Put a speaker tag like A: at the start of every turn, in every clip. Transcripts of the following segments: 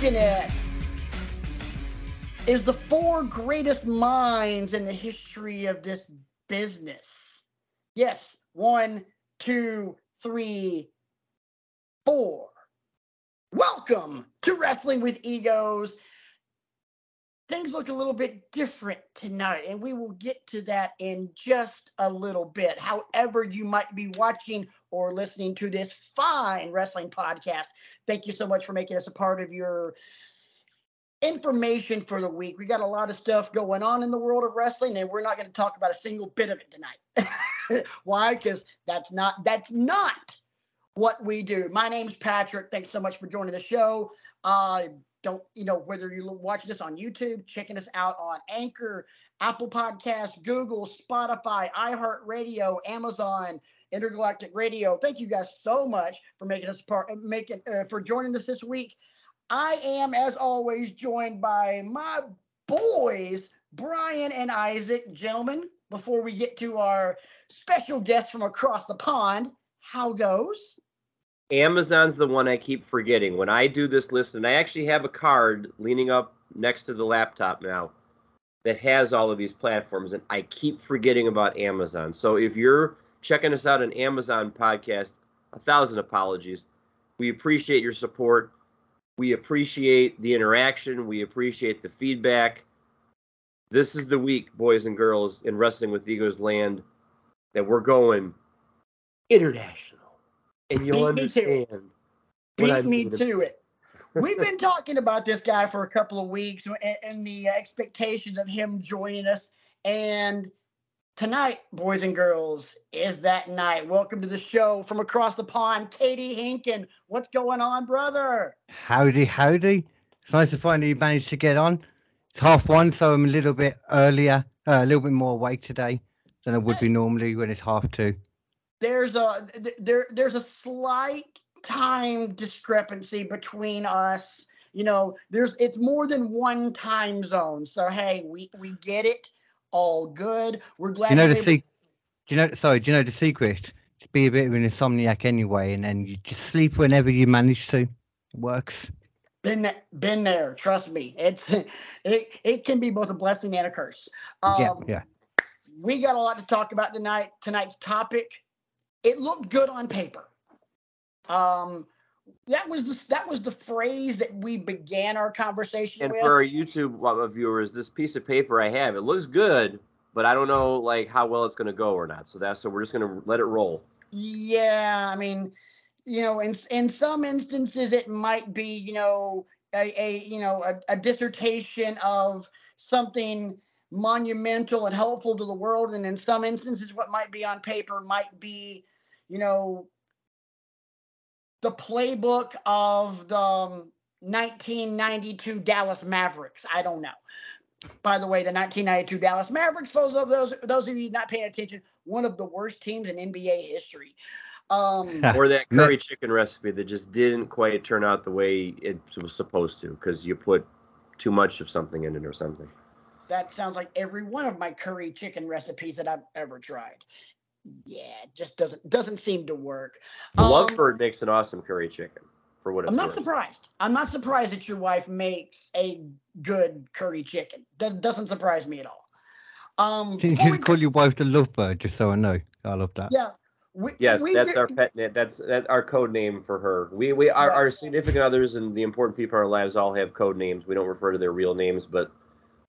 A: looking at is the four greatest minds in the history of this business. Yes, one, two, three, four. Welcome to Wrestling with Egos. Things look a little bit different tonight, and we will get to that in just a little bit. However, you might be watching or listening to this fine wrestling podcast, thank you so much for making us a part of your information for the week. We got a lot of stuff going on in the world of wrestling, and we're not going to talk about a single bit of it tonight. Why? Because that's not that's not what we do. My name's Patrick. Thanks so much for joining the show. Uh, don't you know whether you're watching this on YouTube, checking us out on Anchor, Apple Podcasts, Google, Spotify, iHeartRadio, Amazon, Intergalactic Radio. Thank you guys so much for making us part, making uh, for joining us this week. I am, as always, joined by my boys, Brian and Isaac. Gentlemen, before we get to our special guest from across the pond, how goes?
B: Amazon's the one I keep forgetting. When I do this list, and I actually have a card leaning up next to the laptop now that has all of these platforms, and I keep forgetting about Amazon. So if you're checking us out on Amazon podcast, a thousand apologies. We appreciate your support. We appreciate the interaction. We appreciate the feedback. This is the week, boys and girls, in Wrestling with Egos land that we're going international. And you'll
A: Beat
B: understand.
A: Beat me to it. We've been talking about this guy for a couple of weeks and, and the expectations of him joining us. And tonight, boys and girls, is that night. Welcome to the show from across the pond, KD Hinken. What's going on, brother?
C: Howdy, howdy. It's nice to finally manage to get on. It's half one, so I'm a little bit earlier, uh, a little bit more awake today than I would be normally when it's half two.
A: There's a there there's a slight time discrepancy between us. You know, there's it's more than one time zone. So hey, we we get it. All good. We're glad
C: you know the
A: be able-
C: Do you know? Sorry, do you know the secret? To be a bit of an insomniac anyway, and then you just sleep whenever you manage to. It works.
A: Been been there. Trust me. It's it it can be both a blessing and a curse.
C: yeah,
A: Um,
C: yeah.
A: We got a lot to talk about tonight. Tonight's topic. It looked good on paper. Um, that was the that was the phrase that we began our conversation
B: And
A: with.
B: for our YouTube uh, viewers, this piece of paper I have, it looks good, but I don't know like how well it's going to go or not. So that's so we're just going to let it roll.
A: Yeah, I mean, you know, in in some instances it might be, you know, a, a you know a, a dissertation of something monumental and helpful to the world, and in some instances, what might be on paper might be, you know, the playbook of the um, 1992 Dallas Mavericks. I don't know. By the way, the 1992 Dallas Mavericks, for those of those those of you not paying attention, one of the worst teams in NBA history. Um,
B: Or that
C: Ma-
B: curry chicken recipe that just didn't quite turn out the way it was supposed to because you put too much of something in it or something.
A: that sounds like every one of my curry chicken recipes that I've ever tried. Yeah, it just doesn't doesn't seem to work. Um,
B: Lovebird makes an awesome curry chicken for what it's
A: I'm not
B: worth.
A: surprised. I'm not surprised that your wife makes a good curry chicken. That doesn't surprise me at all. Um,
C: Can you
A: we
C: call
A: get-
C: your wife the lovebird, just so I know? I love that.
A: Yeah. We,
B: Yes,
A: we
B: that's
A: do-
B: our pet name. That's that our code name for her. We we our,
A: Right.
B: our significant others and the important people in our lives all have code names. We don't refer to their real names, but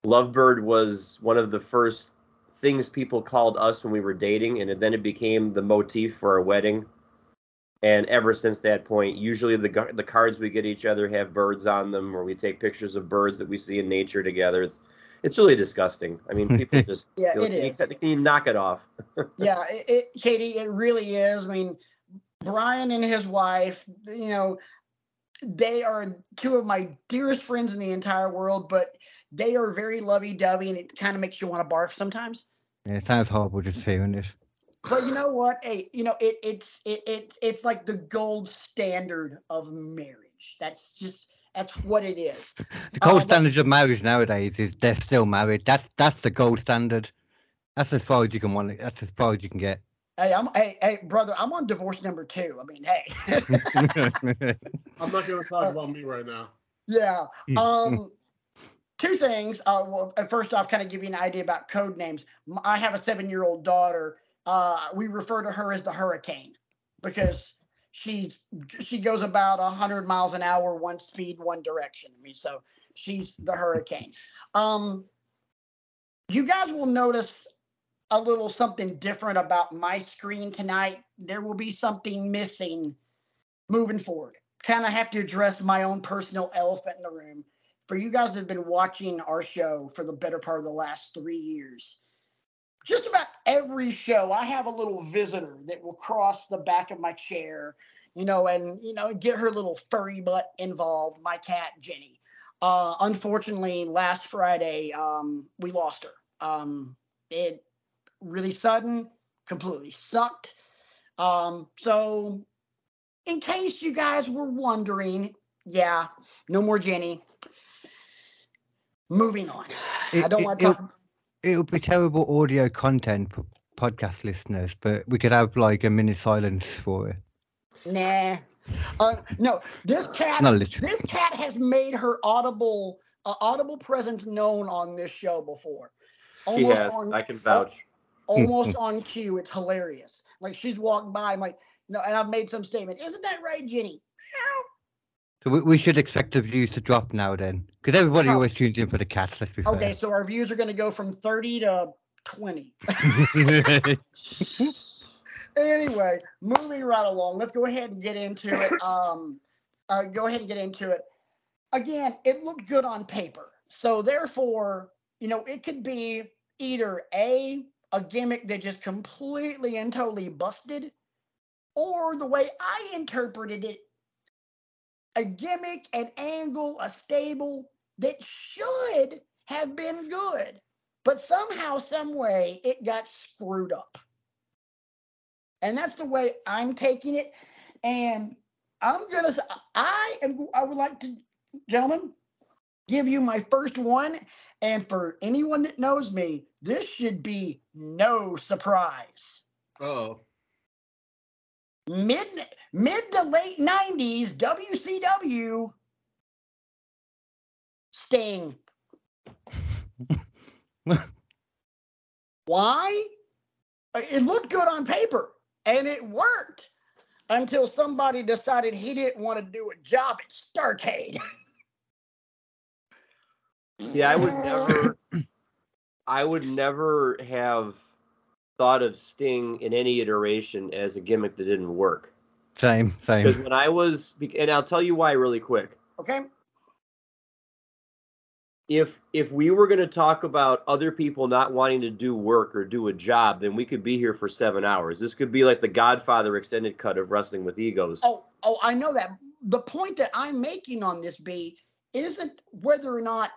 B: Lovebird was one of the first things people called us when we were dating, and then it became the motif for our wedding. And ever since that point, usually the the cards we get each other have birds on them, or we take pictures of birds that we see in nature together. It's it's really disgusting. I mean, people just
A: Yeah,
B: you know,
A: it
B: can, you, can you knock it off?
A: yeah, it, it, KD, it really is. I mean, Brian and his wife, you know, they are two of my dearest friends in the entire world, but they are very lovey-dovey, and it kind of makes you want to barf sometimes.
C: Yeah, it sounds horrible just hearing this.
A: But you know what? Hey, you know, it it's it, it it's like the gold standard of marriage. That's just that's what it is.
C: The gold
A: Uh,
C: standards of marriage nowadays is they're still married. That's that's the gold standard. That's as far as you can want. it- That's as far as you can get.
A: Hey, I'm hey, hey, brother, I'm on divorce number two. I mean, hey.
D: I'm not going to talk about me right now.
A: Yeah.
C: Mm,
A: Um, two things. Uh, well, uh, first off, kind of give you an idea about code names. I have a seven-year-old daughter. Uh, we refer to her as the Hurricane because she's she goes about hundred miles an hour, one speed, one direction. I mean, so she's the Hurricane. Um, you guys will notice a little something different about my screen tonight. There will be something missing moving forward. Kind of have to address my own personal elephant in the room. For you guys that have been watching our show for the better part of the last three years, just about every show, I have a little visitor that will cross the back of my chair, you know, and, you know, get her little furry butt involved, my cat, Jenny. Uh, unfortunately, last Friday, um, we lost her. Um, it really sudden, completely sucked. Um, so, in case you guys were wondering, yeah, no more Jenny. Moving on. I
C: It-
A: don't
C: it-
A: want to talk.
C: It would be terrible audio content for podcast listeners, but we could have like a minute silence for it.
A: Nah. Uh, no, this cat.
C: Not literally.
A: This cat has made her audible, uh, audible presence known on this show before.
B: She has.
A: on,
B: I can vouch.
A: Almost on cue. It's hilarious. Like she's walked by, I'm like, no, and I've made some statement. Isn't that right, Jenny?
C: So we, we should expect the views to drop now then, because everybody
A: Oh.
C: always tunes in for the cats. Let's be fair.
A: Okay, so our views are going to go from 30 to 20. anyway, moving right along, let's go ahead and get into it. Um, uh, go ahead and get into it. Again, it looked good on paper, so therefore, you know, it could be either a a gimmick that just completely and totally busted, or the way I interpreted it, a gimmick, an angle, a stable that should have been good, but somehow, some way, it got screwed up. And that's the way I'm taking it. And I'm gonna, I am, I would like to, gentlemen, give you my first one. And for anyone that knows me, this should be no surprise.
D: Oh,
A: Mid mid to late 90s, WCW Sting. Why? Uh, It looked good on paper and it worked until somebody decided he didn't want to do a job at Starcade.
B: See, I would never, I would never have thought of Sting in any iteration as a gimmick that didn't work.
C: same, same.
B: Because when I was, and I'll tell you why really quick.
A: Okay.
B: If if we were going to talk about other people not wanting to do work or do a job, then we could be here for seven hours. This could be like the Godfather extended cut of Wrestling with Egos.
A: Oh, oh, I know that. The point that I'm making on this B isn't whether or not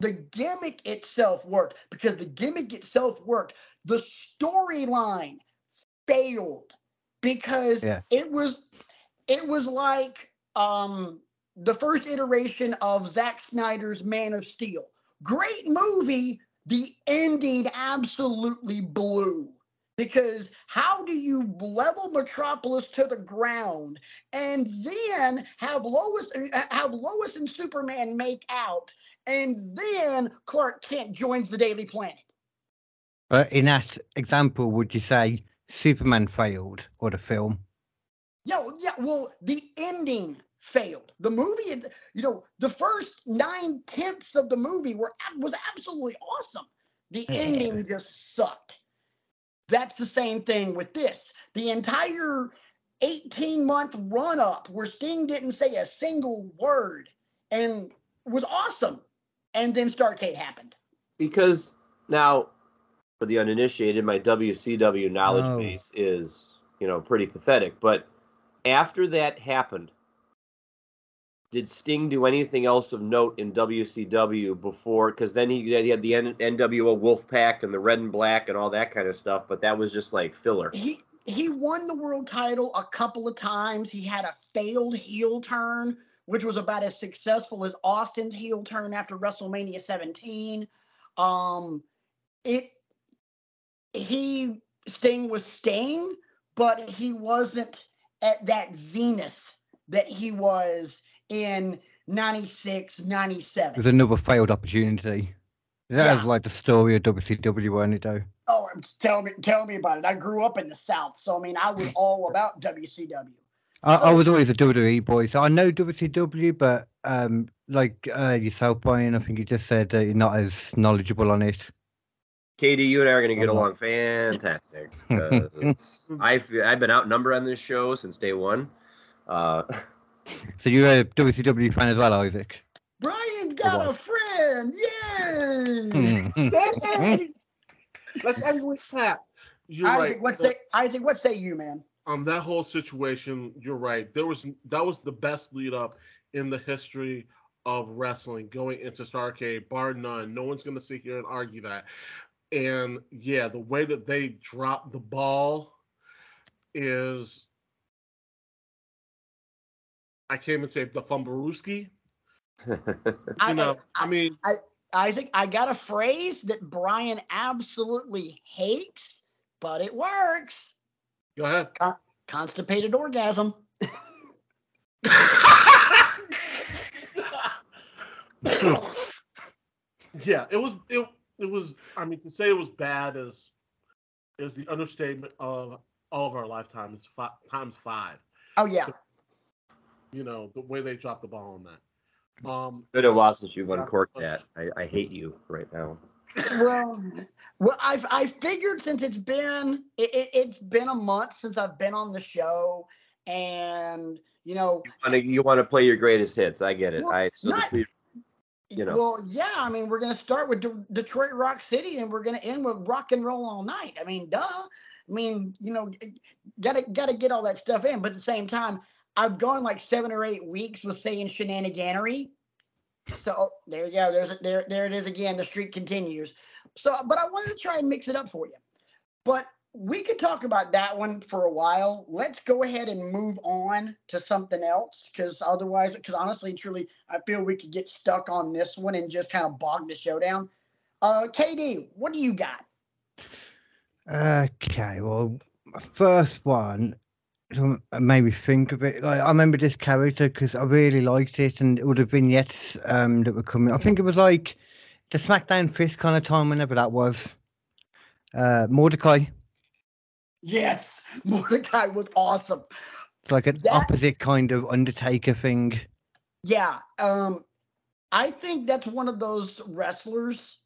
A: the gimmick itself worked, because the gimmick itself worked. The storyline failed because
C: Yeah.
A: it was it was like um the first iteration of Zack Snyder's Man of Steel. Great movie. The ending absolutely blew because how do you level Metropolis to the ground and then have Lois uh, have Lois and Superman make out, and then Clark Kent joins the Daily Planet?
C: But in that example, would you say Superman failed or the film?
A: Yeah, well, yeah. Well, the ending failed. The movie, you know, the first nine tenths of the movie were was absolutely awesome. The
C: Yeah.
A: ending just sucked. That's the same thing with this. The entire 18 month run up where Sting didn't say a single word and was awesome. And then Starcade happened.
B: because now for the uninitiated my wcw knowledge
C: Oh.
B: base is you know pretty pathetic but after that happened did sting do anything else of note in wcw before because then he, he had the N- nwo wolfpack and the red and black and all that kind of stuff but that was just like filler
A: He he won the world title a couple of times. He had a failed heel turn, which was about as successful as Austin's heel turn after WrestleMania 17. Um, it he Sting was Sting, but he wasn't at that zenith that he was in 96,
C: There's
A: 97.
C: another failed opportunity. That
A: Yeah.
C: was like the story of WCW, weren't it, though?
A: Oh, tell me, tell me about it. I grew up in the South, so I mean, I was all about WCW.
C: I, I was always a WWE boy, so I know WCW, but um, like uh, yourself, Brian, I think you just said that you're not as knowledgeable on it.
B: KD, you and I are going to get along fantastic. 'cause I've I've been outnumbered on this show since day one. Uh,
C: So you're a WCW fan as well, Isaac?
A: Brian's got a friend. Yay!
D: Let's end with that.
A: Isaac,
D: right.
A: what say Isaac? What say you, man?
D: Um, that whole situation, you're right. There was that was the best lead up in the history of wrestling going into Starcade, bar none. No one's gonna sit here and argue that. And yeah, the way that they dropped the ball is I came and saved say the fumblerooski.
A: I,
D: You know,
A: I-
D: I mean,
A: Isaac, I got a phrase that Brian absolutely hates, but it works.
D: Go ahead.
A: Constipated orgasm.
D: yeah, it was it, it was I mean to say it was bad is is the understatement of all of our lifetimes fi- times five.
A: Oh yeah.
D: You know, the way they dropped the ball on that. Um
B: been a while since you've uncorked that. I, I hate you right now.
A: Well, well, I've I figured since it's been it, it, it's been a month since I've been on the show, and you know,
B: You want to you play your greatest hits. I get it.
A: Well,
B: I so
A: not-
B: this, you know.
A: well, yeah. I mean, we're gonna start with De- Detroit Rock City, and we're gonna end with Rock and Roll All Night. I mean, duh. I mean, you know, gotta gotta get all that stuff in, but at the same time, I've gone like seven or eight weeks with saying shenaniganery. So there you go. There's there there it is again. The streak continues. So, but I wanted to try and mix it up for you. But we could talk about that one for a while. Let's go ahead and move on to something else because otherwise, because honestly, truly, I feel we could get stuck on this one and just kind of bog the show down. Uh, KD, what do you got?
C: Okay, well, first one made me think of it. Like I remember this character because I really liked it, and it would have vignettes um, that were coming. I think it was like the SmackDown Fist kind of time, whenever that was. Uh, Mordecai.
A: Yes, Mordecai was awesome.
C: It's like an
A: That-
C: opposite kind of Undertaker thing.
A: Yeah, um, I think that's one of those wrestlers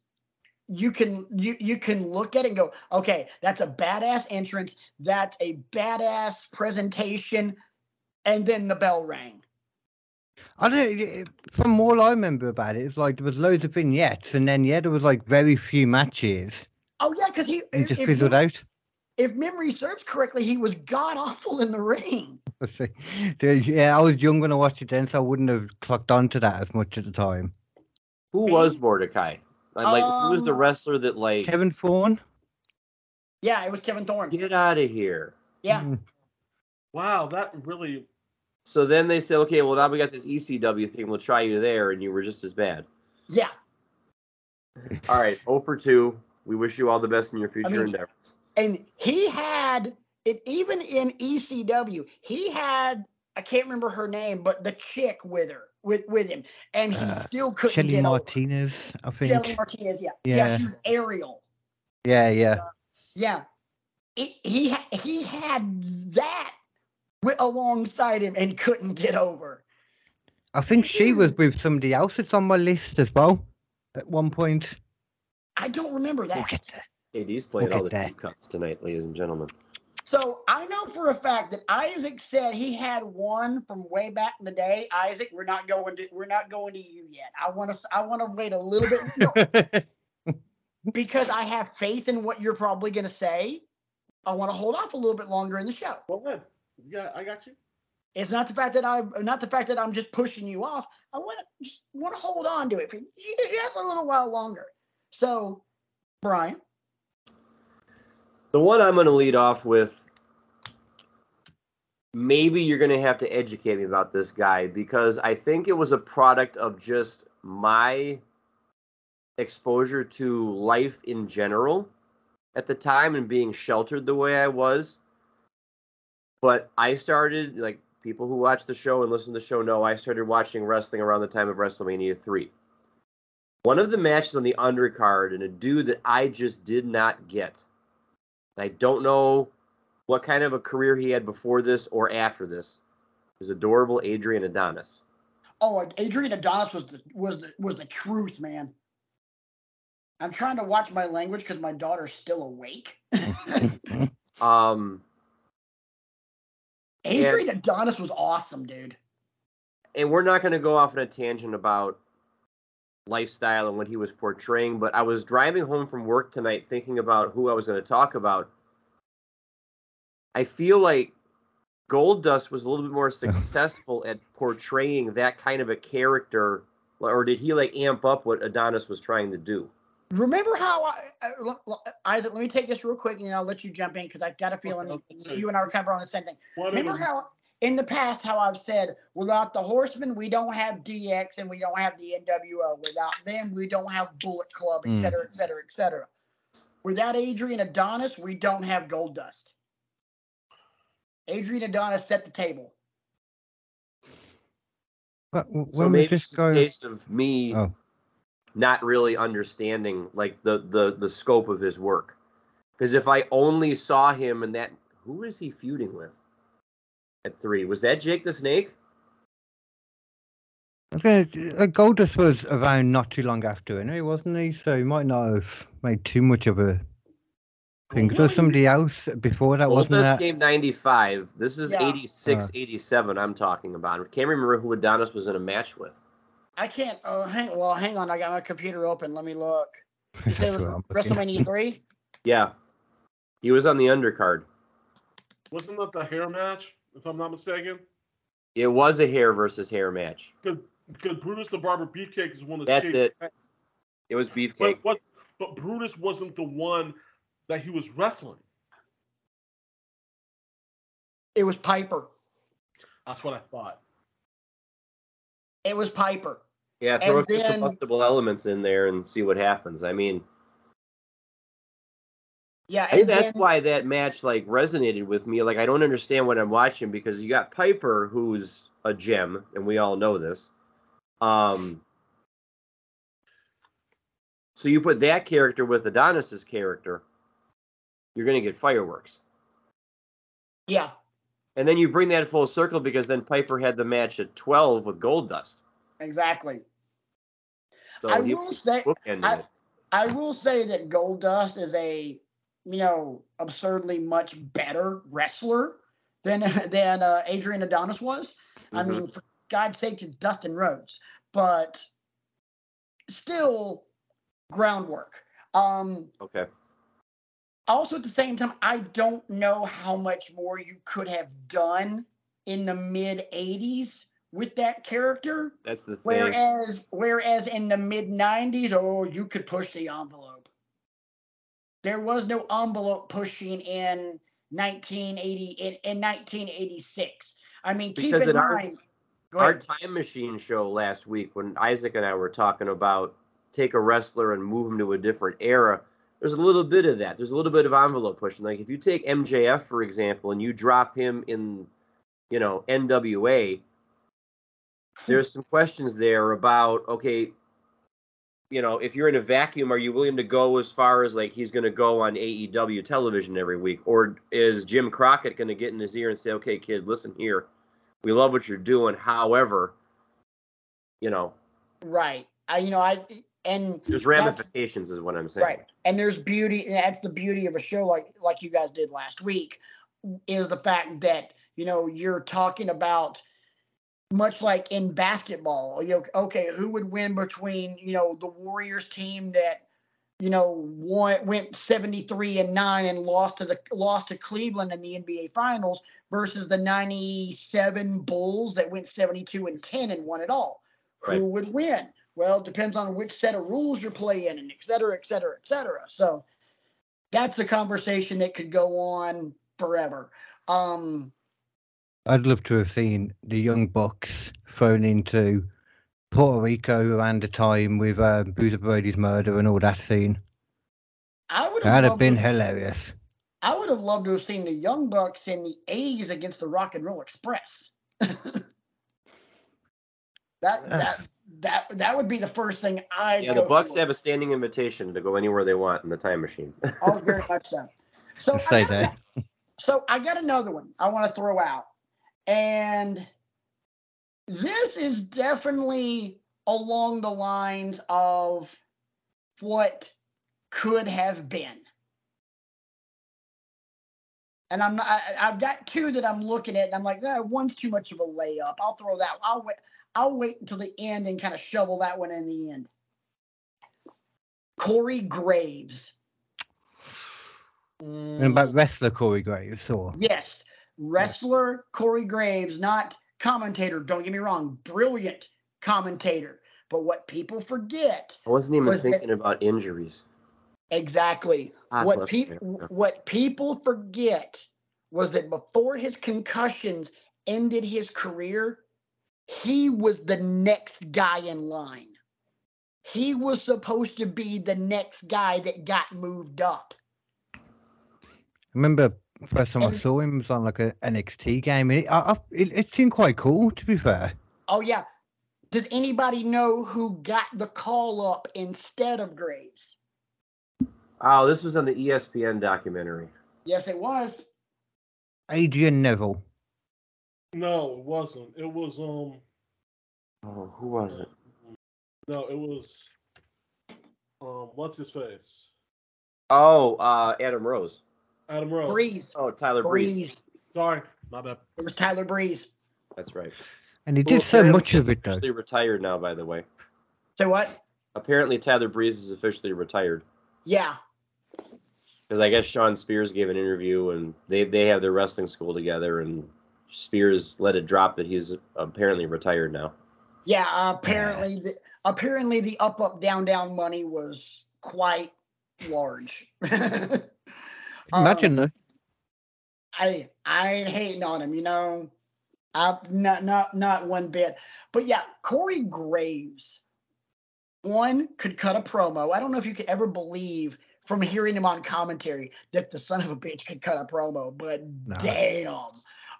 A: you can you you can look at it and go, okay, that's a badass entrance, that's a badass presentation, and then the bell rang.
C: I don't. From all I remember about it, it's like there was loads of vignettes, and then yeah, there was like very few matches,
A: Oh yeah, because he
C: and
A: if,
C: just
A: if
C: fizzled
A: mem-
C: out.
A: if memory serves correctly, he was god awful in the ring.
C: Dude, yeah, I was young when I watched it then, so I wouldn't have clocked onto that as much at the time.
B: Who was
A: Bing.
B: Mordecai? Like, like who was the
A: Um,
B: wrestler that like
C: Kevin Thorn.
A: Yeah, it was Kevin Thorn.
B: get out of here?
A: Yeah.
C: Mm.
D: wow, that really
B: So then they say, okay, well now we got this ECW thing. We'll try you there, and you were just as bad.
A: Yeah.
B: All right, 0 for two. We wish you all the best in your future
A: mean,
B: endeavors.
A: and he had it even in ECW. He had I can't remember her name, but the chick with her with with him, and he
C: Uh,
A: still couldn't
C: Shelly
A: get
C: Martinez, I
A: over.
C: think.
A: Shelly Martinez, yeah, yeah,
C: Yeah.
A: she was Ariel,
C: Yeah, yeah.
A: yeah. He he, he had that with, alongside him and couldn't get over.
C: I think she was with somebody else that's on my list as well at one point.
A: I don't remember that.
C: We'll get there.
B: KD's playing
C: Look
B: all the
C: that.
B: deep cuts tonight, ladies and gentlemen.
A: So I know for a fact that Isaac said he had one from way back in the day. Isaac, we're not going to we're not going to you yet. I want to I want to wait a little bit no, because I have faith in what you're probably going to say. I want to hold off a little bit longer in the show.
D: go ahead. Yeah, I got you.
A: It's not the fact that I'm not the fact that I'm just pushing you off. I want to just want to hold on to it for just a little while longer. So, Brian,
B: The one I'm going to lead off with, maybe you're going to have to educate me about this guy because I think it was a product of just my exposure to life in general at the time and being sheltered the way I was. But I started like people who watch the show and listen to the show know I started watching wrestling around the time of WrestleMania 3. One of the matches on the undercard and a dude that I just did not get. I don't know what kind of a career he had before this or after this. Is adorable Adrian Adonis.
A: Oh, Adrian Adonis was the was the was the truth, man. I'm trying to watch my language because my daughter's still awake.
B: Um,
A: Adrian Adonis was awesome, dude.
B: and we're not going to go off on a tangent about lifestyle and what he was portraying, but I was driving home from work tonight thinking about who I was going to talk about. I feel like Goldust was a little bit more successful at portraying that kind of a character, or did he like amp up what Adonis was trying to do?
A: Remember how I, uh, l- l- Isaac? Let me take this real quick, and I'll let you jump in because I've got a feeling
D: Okay, okay.
A: you and I are kind of on the same thing.
D: One
A: Remember how in the past how I've said without the Horsemen we don't have DX and we don't have the NWO. Without them we don't have Bullet Club, et
C: Mm.
A: cetera, et cetera, et cetera. Without Adrian Adonis we don't have Goldust. Adrian Adonis set the table.
C: But w-
B: So
C: when was
B: maybe
C: this
B: it's a case of me
C: Oh.
B: not really understanding like the the the scope of his work. Because if I only saw him and that, who is he feuding with? At three, was that Jake the Snake?
C: I was gonna, uh, Goldust was around not too long after, anyway, wasn't he? So he might not have made too much of a thing. 'Cause there was somebody else before that, wasn't
B: Goldust
C: there?
B: came 95. This is
A: Yeah.
B: 86,
C: Uh.
B: 87 I'm talking about. I can't remember who Adonis was in a match with.
A: I can't. Uh, hang. Well, hang on. I got my computer open. Let me look. You said it was
C: what I'm looking at.
A: WrestleMania three.
B: Yeah. He was on the undercard.
D: Wasn't that the hair match, if I'm not mistaken?
B: It was a hair versus hair match.
D: Because Brutus the Barber Beefcake is one of the
B: That's
D: chief-
B: it. It was
D: But,
B: Beefcake.
D: was, but Brutus wasn't the one that he was wrestling.
A: It was Piper.
D: That's what I thought.
A: It was Piper.
B: Yeah, throw a
A: and
B: few
A: then-
B: combustible elements in there and see what happens. I mean,
A: Yeah,
B: I think
A: and
B: that's
A: then,
B: why that match like resonated with me. Like I don't understand what I'm watching because you got Piper, who's a gem, and we all know this. Um, so you put that character with Adonis's character, you're gonna get fireworks.
A: yeah,
B: And then you bring that full circle because then Piper had the match at 12 with Goldust.
A: exactly.
B: So
A: I will say, I. I will say that Goldust is a, you know, absurdly much better wrestler than than uh, Adrian Adonis was. I
B: Mhm.
A: mean, for God's sake, it's Dustin Rhodes, but still groundwork. Um,
B: okay.
A: Also at the same time, I don't know how much more you could have done in the mid '80s with that character.
B: That's the thing.
A: Whereas, whereas in the mid '90s, oh, you could push the envelope. There was no envelope pushing in 1980 in, in 1986. I mean, keep
B: Because
A: in
B: in our-
A: mind. Go
B: Our time machine show last week, when Isaac and I were talking about take a wrestler and move him to a different era, there's a little bit of that. There's a little bit of envelope pushing. Like if you take MJF for example, and you drop him in, you know, NWA, there's some questions there about okay, you know, if you're in a vacuum, are you willing to go as far as like he's going to go on AEW television every week, or is Jim Crockett going to get in his ear and say, okay, kid, listen here, we love what you're doing. However, you know,
A: Right. I, you know, I and
B: there's ramifications, is what I'm saying.
A: Right. And there's beauty, and that's the beauty of a show like like you guys did last week, is the fact that you know you're talking about much like in basketball. You know, okay, who would win between you know the Warriors team that you know won, went 73 and nine and lost to the lost to Cleveland in the NBA Finals versus the 97 Bulls that went 72 and 10 and won it all.
B: Right.
A: Who would win? Well, it depends on which set of rules you're playing and et cetera, et cetera, et cetera. So that's a conversation that could go on forever. Um,
C: I'd love to have seen the Young Bucks thrown into Puerto Rico around the time with uh, Bruiser Brody's murder and all that scene.
A: I would have
C: That'd have been
A: to
C: hilarious.
A: I would have loved to have seen the Young Bucks in the 80s against the Rock and Roll Express. that that that that would be the first thing I.
B: Yeah, the Bucks have a standing invitation to go anywhere they want in the time machine.
A: oh, very much so. So
C: Stay
A: I got,
C: there.
A: so I got another one I want to throw out, and this is definitely along the lines of what could have been. And I'm not, I, I've got two that I'm looking at, and I'm like, oh, one's too much of a layup. I'll throw that. I'll wait. I'll wait until the end and kind of shovel that one in the end. Corey Graves.
C: And about mm. wrestler Corey Graves or
A: Yes, wrestler Corey Graves, not commentator. Don't get me wrong, brilliant commentator. But what people forget
B: I wasn't even
A: Was that-
B: thinking about injuries.
A: exactly
B: God
A: what people what people forget was that before his concussions ended his career, he was the next guy in line. He was supposed to be the next guy that got moved up.
C: I remember first time I saw him was on like a NXT game. It, I, I, it, it seemed quite cool, to be fair.
A: Oh yeah. Does anybody know who got the call up instead of Graves?
B: Oh, this was on the ESPN documentary.
A: Yes, it was.
C: Adrian Neville.
D: No, it wasn't. It was um.
B: Oh, who was it?
D: No, it was. Um, what's his face?
B: Oh, uh, Adam Rose.
D: Adam Rose.
A: Breeze.
B: Oh, Tyler Breeze.
A: Breeze.
D: Sorry, my bad.
A: It was Tyler Breeze.
B: That's right.
C: And he
B: Who
C: did so much of it, though.
B: Officially retired now, by the way.
A: So what?
B: Apparently, Tyler Breeze is officially retired
A: Yeah.
B: because I guess Shawn Spears gave an interview and they they have their wrestling school together and Spears let it drop that he's apparently retired now.
A: Yeah. Apparently the apparently the up up down down money was quite large.
C: Imagine
A: Um,
C: though.
A: I I ain't hating on him, you know. I not not not one bit. But yeah, Corey Graves, one could cut a promo. I don't know if you could ever believe from hearing him on commentary that the son of a bitch could cut a promo, but
C: No.
A: damn,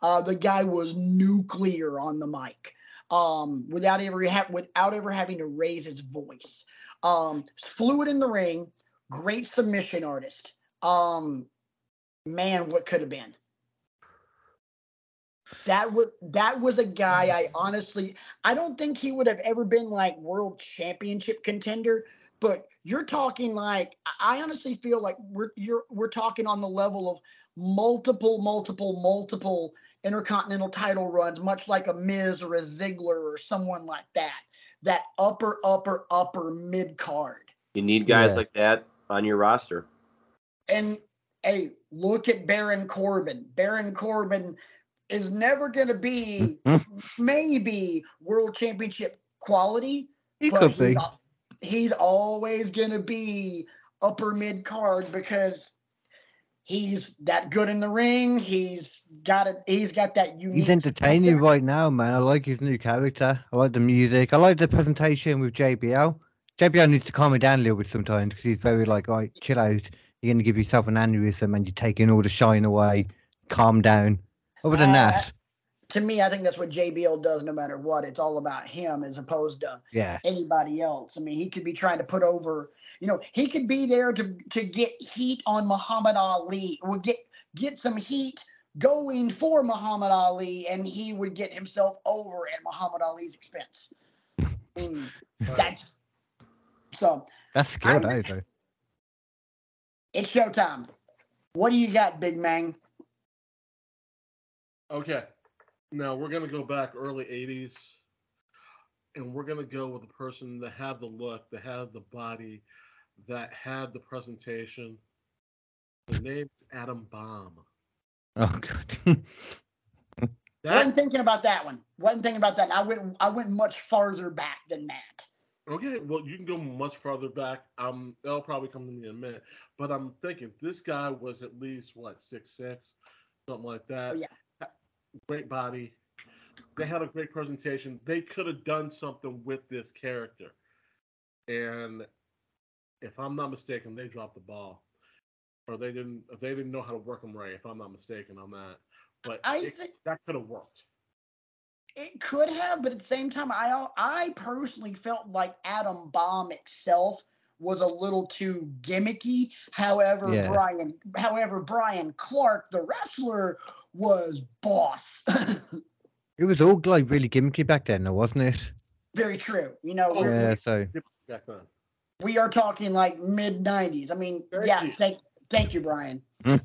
A: uh, the guy was nuclear on the mic, um, without ever ha- without ever having to raise his voice. Um, fluid in the ring, great submission artist. Um, man, what could have been? That was that was a guy I honestly I don't think he would have ever been like world championship contender, but you're talking like I honestly feel like we're you're we're talking on the level of multiple, multiple, multiple intercontinental title runs, much like a Miz or a Ziggler or someone like that. That upper, upper, upper mid card.
B: You need guys
C: Yeah.
B: like that on your roster.
A: And hey, look at Baron Corbin. Baron Corbin is never going to be maybe world championship quality,
C: He
A: but
C: could
A: he's,
C: be.
A: al- he's always going to be upper mid card because he's that good in the ring. He's got it. He's got that unique.
C: He's entertaining right now, man. I like his new character. I like the music. I like the presentation with JBL. JBL needs to calm it down a little bit sometimes because he's very like, all right, chill out. You're going to give yourself an aneurysm and you're taking all the shine away. Calm down. Other than
A: Uh,
C: that,
A: To me, I think that's what JBL does no matter what. It's all about him as opposed to
C: yeah.
A: anybody else. I mean, he could be trying to put over, you know, he could be there to to get heat on Muhammad Ali, would get get some heat going for Muhammad Ali, and he would get himself over at Muhammad Ali's expense. I mean, that's so
C: That's skilled
A: I-
C: out, though.
A: it's showtime. What do you got, Big Man?
D: Okay. Now we're gonna go back early '80s, and we're gonna go with the person that had the look, that had the body, that had the presentation. The name's Adam Bomb.
C: Oh, God.
D: That
A: wasn't thinking about that one. wasn't thinking about that. I went I went much farther back than that.
D: Okay, well, you can go much farther back. Um, that'll probably come to me in a minute. But I'm thinking this guy was at least what six six, something like that.
A: Oh, yeah.
D: Ha- Great body. They had a great presentation. They could have done something with this character, and if I'm not mistaken, they dropped the ball, or they didn't. They didn't know how to work them right. If I'm not mistaken on that, but
A: I
D: it-
A: think
D: that could have worked.
A: it could have, but at the same time, I I personally felt like Adam Bomb itself was a little too gimmicky. However,
C: Yeah.
A: Brian, however, Brian Clark, the wrestler, was boss.
C: It was all like really gimmicky back then, though, wasn't it?
A: Very true. You know,
D: Oh,
A: we're-
C: Yeah. So
D: Back
A: we are talking like mid '90s. I mean,
D: Thank
A: yeah.
D: you.
A: Thank, thank you, Brian.
C: Hmm.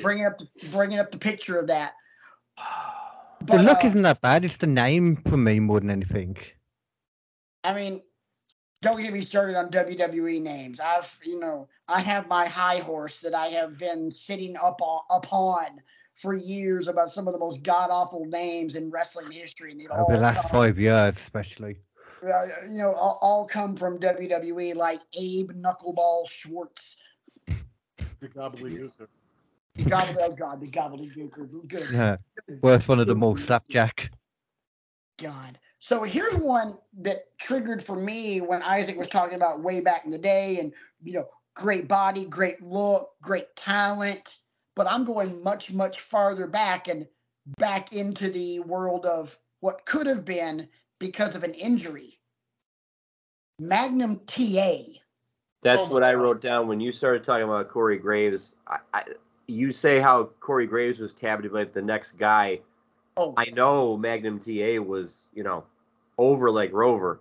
A: Bringing up, the, bringing up the picture of that.
C: the look
A: uh,
C: isn't that bad. It's the name for me more than anything.
A: I mean, don't get me started on WWE names. I've, you know, I have my high horse that I have been sitting up on, upon for years about some of the most god awful names in wrestling history, and they all
C: Over the last
A: come,
C: five years, especially.
A: uh, you know, all, all come from WWE, like Abe Knuckleball Schwartz.
D: The gobbledygooker.
A: The gobble, oh God, the gobbledygooker. Good
C: Yeah. worth one of the most Slapjack.
A: God. So here's one that triggered for me when Isaac was talking about way back in the day and, you know, great body, great look, great talent. But I'm going much, much farther back and back into the world of what could have been because of an injury. Magnum TA.
B: That's
D: Oh
B: what I wrote down when you started talking about Corey Graves. I, I, you say how Corey Graves was tabbed like the next guy.
A: Oh,
B: I know Magnum TA was, you know, over like Rover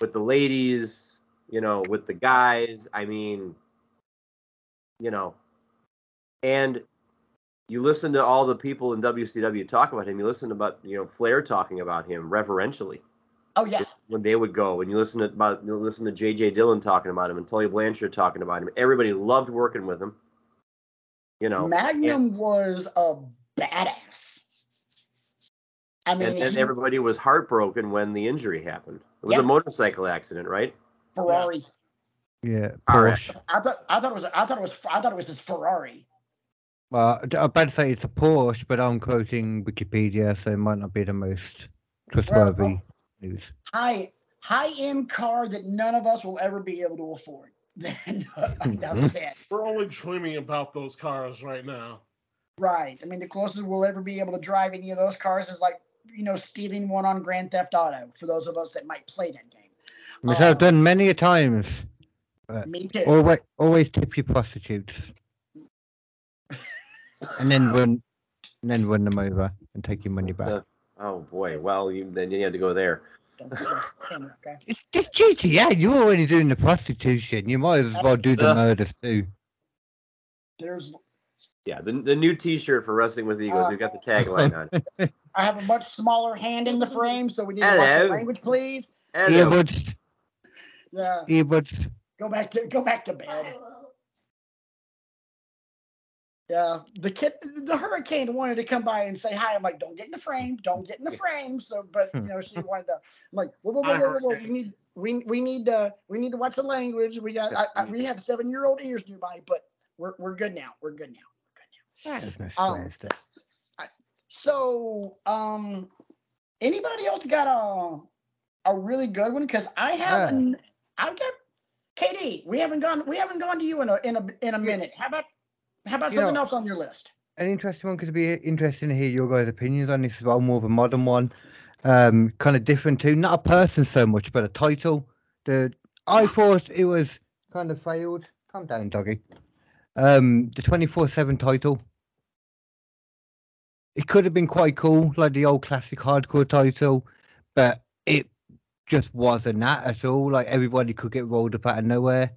B: with the ladies, you know, with the guys. I mean, you know, and you listen to all the people in WCW talk about him. You listen about, you know, Flair talking about him reverentially
A: oh yeah.
B: when they would go, and you listen to about you listen to J.J. Dillon talking about him and Tully Blanchard talking about him. Everybody loved working with him. You know,
A: Magnum was a badass. I mean,
B: and, and
A: he-
B: everybody was heartbroken when the injury happened. It was
A: Yeah.
B: a motorcycle accident, right?
A: Ferrari.
C: Yeah.
B: All right.
C: Porsche.
A: I thought I thought it was I thought it was I thought it was his Ferrari.
C: Well, d- I'm about to say it's a Porsche, but I'm quoting Wikipedia, so it might not be the most trustworthy news.
A: High high end car that none of us will ever be able to afford. That's it.
D: We're only dreaming about those cars right now.
A: Right. I mean, the closest we'll ever be able to drive any of those cars is like you know stealing one on Grand Theft Auto. For those of us that might play that game.
C: Which
A: Uh,
C: I've done many a times.
A: Me too.
C: Always, always tip your prostitutes, and then run, and then run them over and take your money back.
B: Uh, oh boy, well you then you had to go there.
A: Don't do that. Okay?
C: It's just GTA. You're already doing the prostitution. You might as well do the
B: Uh.
C: murders too.
A: There's
B: Yeah, the the new T-shirt for Wrestling with Egos.
A: Uh,
B: We've got the tagline on.
A: I have a much smaller hand in the frame, so we need to watch the language, please.
B: Hello.
C: Earbuds,
A: Yeah,
C: earbuds.
A: go back to go back to bed. Yeah, the kid, the hurricane wanted to come by and say hi. I'm like, don't get in the frame, don't get in the frame. So, but you know, she wanted to. I'm like, whoa, whoa, whoa, whoa, whoa, whoa. we need, we we need to, we need to watch the language. We got, I, I, we have seven year old ears nearby, but we're we're good now. We're good now.
C: There's no
A: Um,
C: swears there.
A: So, um, anybody else got a a really good one? Because I
C: haven't.
A: an, I've got KD. We haven't gone, we haven't gone to you in a in a in a minute. How about how about
C: You
A: something
C: know-
A: else on your list?
C: An interesting one could be interesting to hear your guys' opinions on this as well. More of a modern one, um, kind of different too. Not a person so much, but a title. The I thought it was kind of failed. Calm down, doggy. Um, the twenty four seven title. It could have been quite cool, like the old classic hardcore title, but it just wasn't that at all. Like everybody could get rolled up out of nowhere.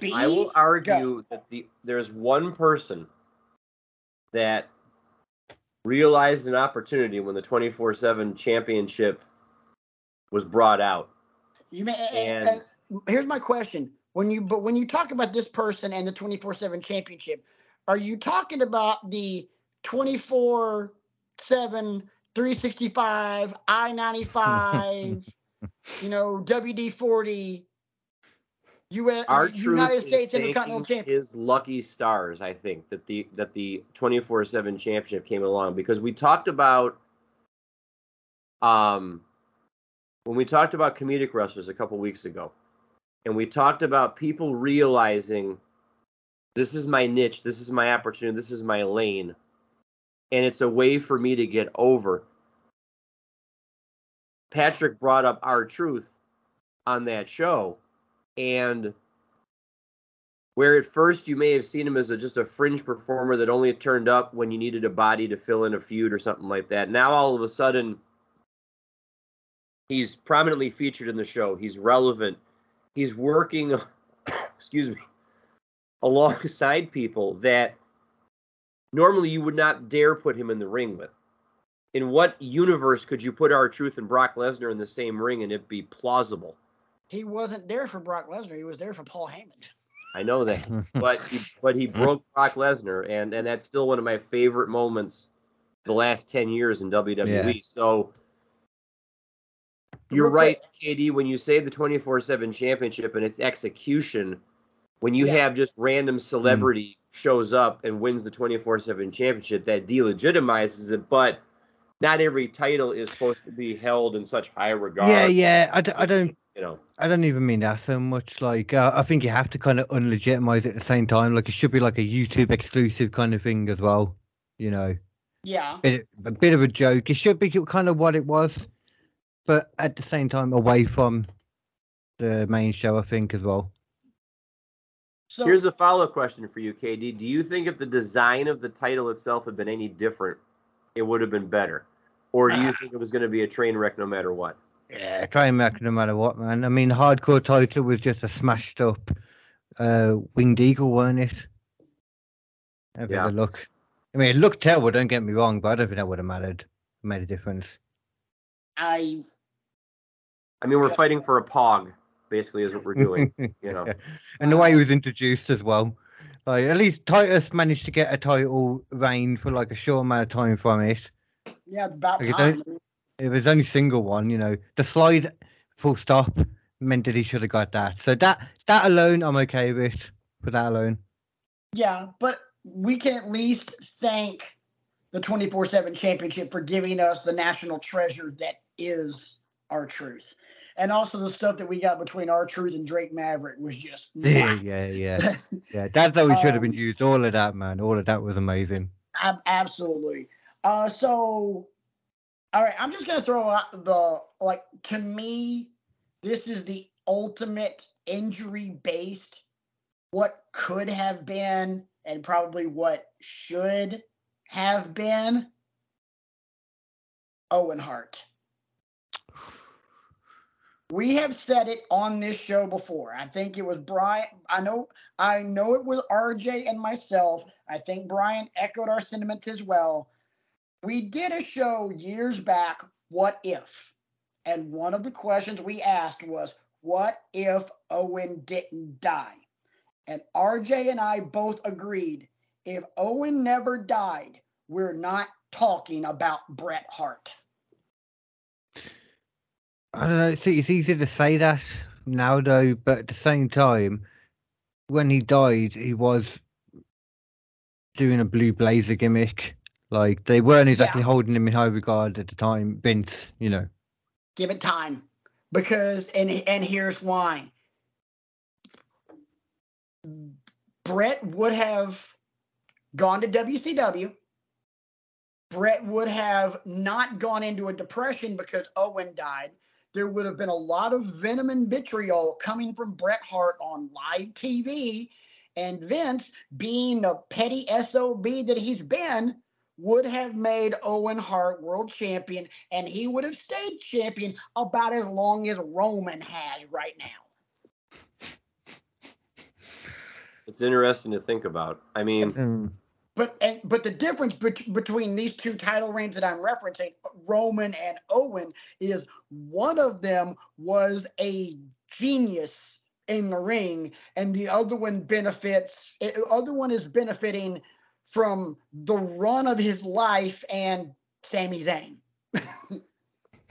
A: B.
B: I will argue that the there's one person that realized an opportunity when the 24/7 championship was brought out.
A: You may,
B: And-
A: and, and here's my question: When you but when you talk about this person and the 24/7 championship, are you talking about the 24/7 365 I-95, you know, WD-40 US
B: Our
A: United States
B: is
A: Intercontinental Champion?
B: his lucky stars. I think that the that the 24/7 championship came along because we talked about um when we talked about comedic wrestlers a couple weeks ago, and we talked about people realizing this is my niche, this is my opportunity, this is my lane. and it's a way for me to get over. Patrick brought up R-Truth on that show, and where at first you may have seen him as a, just a fringe performer that only turned up when you needed a body to fill in a feud or something like that. Now all of a sudden, he's prominently featured in the show. He's relevant. He's working, excuse me, alongside people that normally you would not dare put him in the ring with. In what universe could you put R-Truth and Brock Lesnar in the same ring and it be plausible?
A: He wasn't there for Brock Lesnar. He was there for Paul Heyman.
B: I know that, but he, but he broke Brock Lesnar, and and that's still one of my favorite moments the last ten years in WWE.
C: Yeah.
B: So you're
A: Real
B: right,
A: quick-
B: KD, when you say the twenty four seven championship and its execution. When you
A: Yeah.
B: have just random celebrity hmm. shows up and wins the twenty four seven championship, that delegitimizes it. But not every title is supposed to be held in such high regard.
C: yeah, yeah. I, d- I don't
B: You know,
C: I don't even mean that so much. Like, uh, I think you have to kind of unlegitimize it at the same time. Like, it should be like a YouTube exclusive kind of thing as well. You know,
A: Yeah.
C: bit, a bit of a joke. It should be kind of what it was, but at the same time, away from the main show, I think as well.
A: So
B: Here's a follow up question for you, KD. Do you think if the design of the title itself had been any different, it would have been better? Or do you
A: Ah.
B: think it was going to be a train wreck no matter what?
C: Yeah, try and make it no matter what, man. I mean, hardcore title was just a smashed up uh, winged eagle, weren't it? Have
B: Yeah.
C: a look. I mean, it looked terrible. Don't get me wrong, but I don't think that would have mattered, made a difference.
A: I
B: I mean, we're
A: Yeah.
B: fighting for a pog, basically, is what we're doing. you know,
C: and the way he was introduced as well. Like at least Titus managed to get a title reign for like a short amount of time from it.
A: yeah, about
C: Okay,
A: time.
C: It was only single one, you know. The slide full stop meant that he should have got that. So that that alone I'm okay with for that alone.
A: Yeah, but we can at least thank the 24 7 championship for giving us the national treasure that is R-Truth. And also the stuff that we got between R-Truth and Drake Maverick was just
C: Yeah, yeah, yeah. Yeah. That's how we should have been
A: Um,
C: used. All of that, man. All of that was amazing.
A: Ab- absolutely. Uh, so, all right, I'm just gonna throw out the like. To me, this is the ultimate injury based. What could have been, and probably what should have been. Owen Hart. We have said it on this show before. I think it was Brian. I know I know it was RJ and myself. I think Brian echoed our sentiments as well. We did a show years back, What If? And one of the questions we asked was, What if Owen didn't die? And RJ and I both agreed if Owen never died, we're not talking about Bret Hart.
C: I don't know. It's, it's easy to say that now, though, but at the same time, when he died, he was doing a blue blazer gimmick. Like they weren't exactly
A: Yeah.
C: holding him in high regard at the time. Vince, you know.
A: Give it time. Because and and here's why. Bret would have gone to WCW. Bret would have not gone into a depression because Owen died. There would have been a lot of venom and vitriol coming from Bret Hart on live TV. And Vince, being the petty SOB that he's been, would have made Owen Hart world champion, and he would have stayed champion about as long as Roman has right now.
B: it's interesting to think about. I mean,
C: Mm.
A: But and, but the difference bet- between these two title reigns that I'm referencing, Roman and Owen, is one of them was a genius in the ring, and the other one benefits. The other one is benefiting from the run of his life and Sami Zayn.